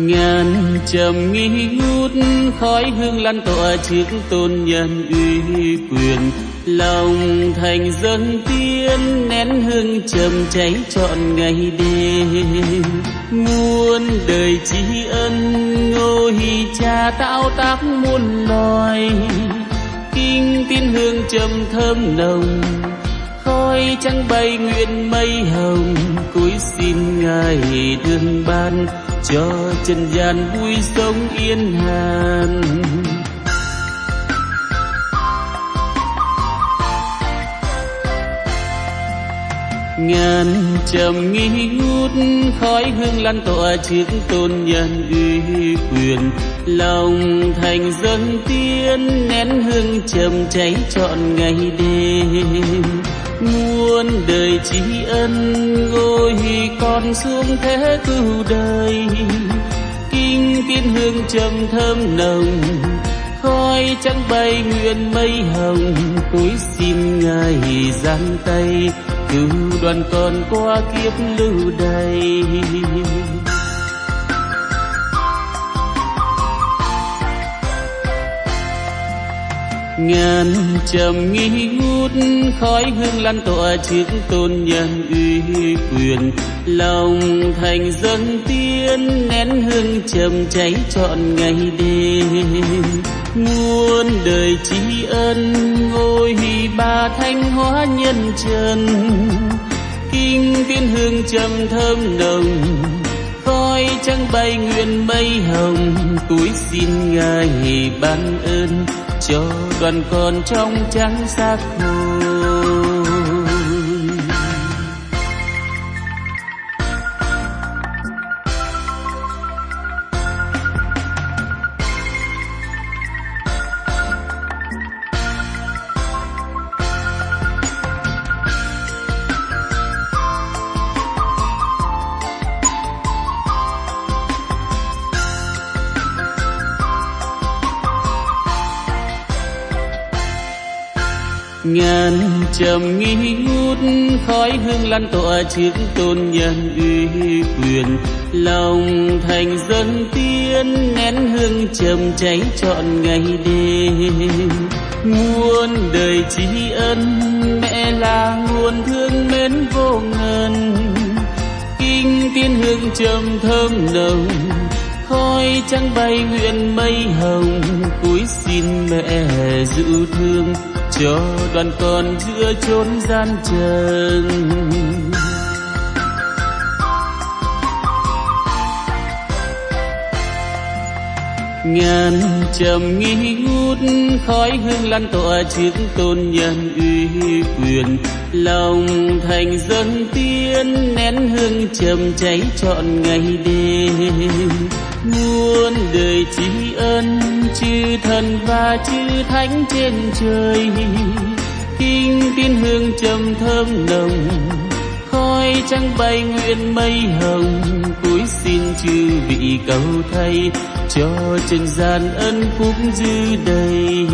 Ngàn trầm nghi ngút, khói hương lan tỏa trước tôn nhân uy quyền. Lòng thành dân tiên, nén hương trầm cháy trọn ngày đêm. Muôn đời tri ân ngô hi cha tạo tác muôn loài. Kinh tin hương trầm thơm nồng, khói trắng bay nguyện mây hồng. Cúi xin ngài đương ban cho trần gian vui sống yên hàn. Ngàn trầm nghi ngút khói hương lan tỏa trước tôn nhân uy quyền. Lòng thành dân tiên, nén hương trầm cháy trọn ngày đêm muôn đời tri ân ôi con xuống thế cứu đời. Kinh tiên hương trầm thơm nồng, khói trắng bay nguyện mây hồng. Cúi xin ngài giang tay, cứu đoàn con qua kiếp lưu đầy ngàn trầm nghi ngút, khói hương lan tỏa trước tôn nhân uy quyền. Lòng thành dâng tiên, nén hương trầm cháy trọn ngày đêm. Muôn đời tri ân, ngôi ba thanh hóa nhân trần. Kinh tiên hương trầm thơm nồng, khói trăng bay nguyện mây hồng. Túi xin ngài ban ơn chờ đoàn con trong trắng xác hồn khói hương lan tỏa trước tôn nhân uy quyền. Lòng thành dân tiên nén hương trầm cháy trọn ngày đêm. Muôn đời tri ân, mẹ là nguồn thương mến vô ngần. Kinh tiên hương trầm thơm nồng, khói trắng bay nguyện mây hồng. Cúi xin mẹ giữ thương chờ đoàn con giữa chốn gian trần. Ngàn trầm nghi ngút khói hương lan tỏa trước tôn nhân uy quyền. Lòng thành dân tiên nén hương trầm cháy trọn ngày đêm muôn đời tri ân, chư thần và chư thánh trên trời. Kinh tiên hương trầm thơm nồng, khói trăng bay nguyện mây hồng. Cúi xin chư vị cầu thay cho trần gian ân phúc dư đầy.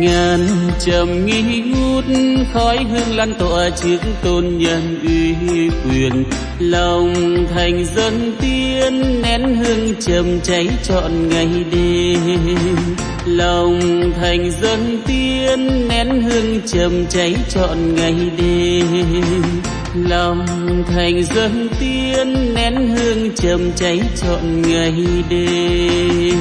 Ngàn trầm nghi ngút, khói hương lan tỏa trước tôn nhân uy quyền. Lòng thành dân tiên, nén hương trầm cháy trọn ngày đêm. Lòng thành dân tiên, nén hương trầm cháy trọn ngày đêm. Lòng thành dân tiên, nén hương trầm cháy trọn ngày đêm.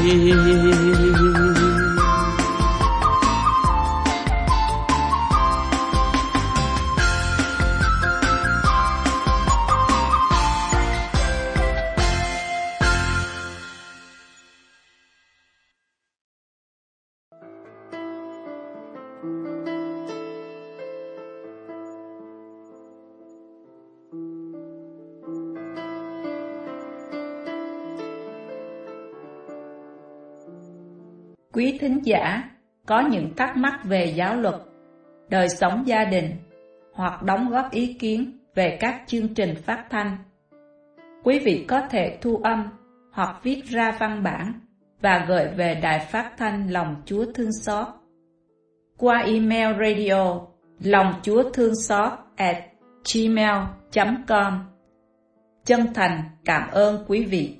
Quý thính giả có những thắc mắc về giáo luật, đời sống gia đình hoặc đóng góp ý kiến về các chương trình phát thanh. Quý vị có thể thu âm hoặc viết ra văn bản và gửi về Đài Phát thanh Lòng Chúa Thương Xót qua email radio lòng chúa thương xót at gmail.com Chân thành cảm ơn quý vị.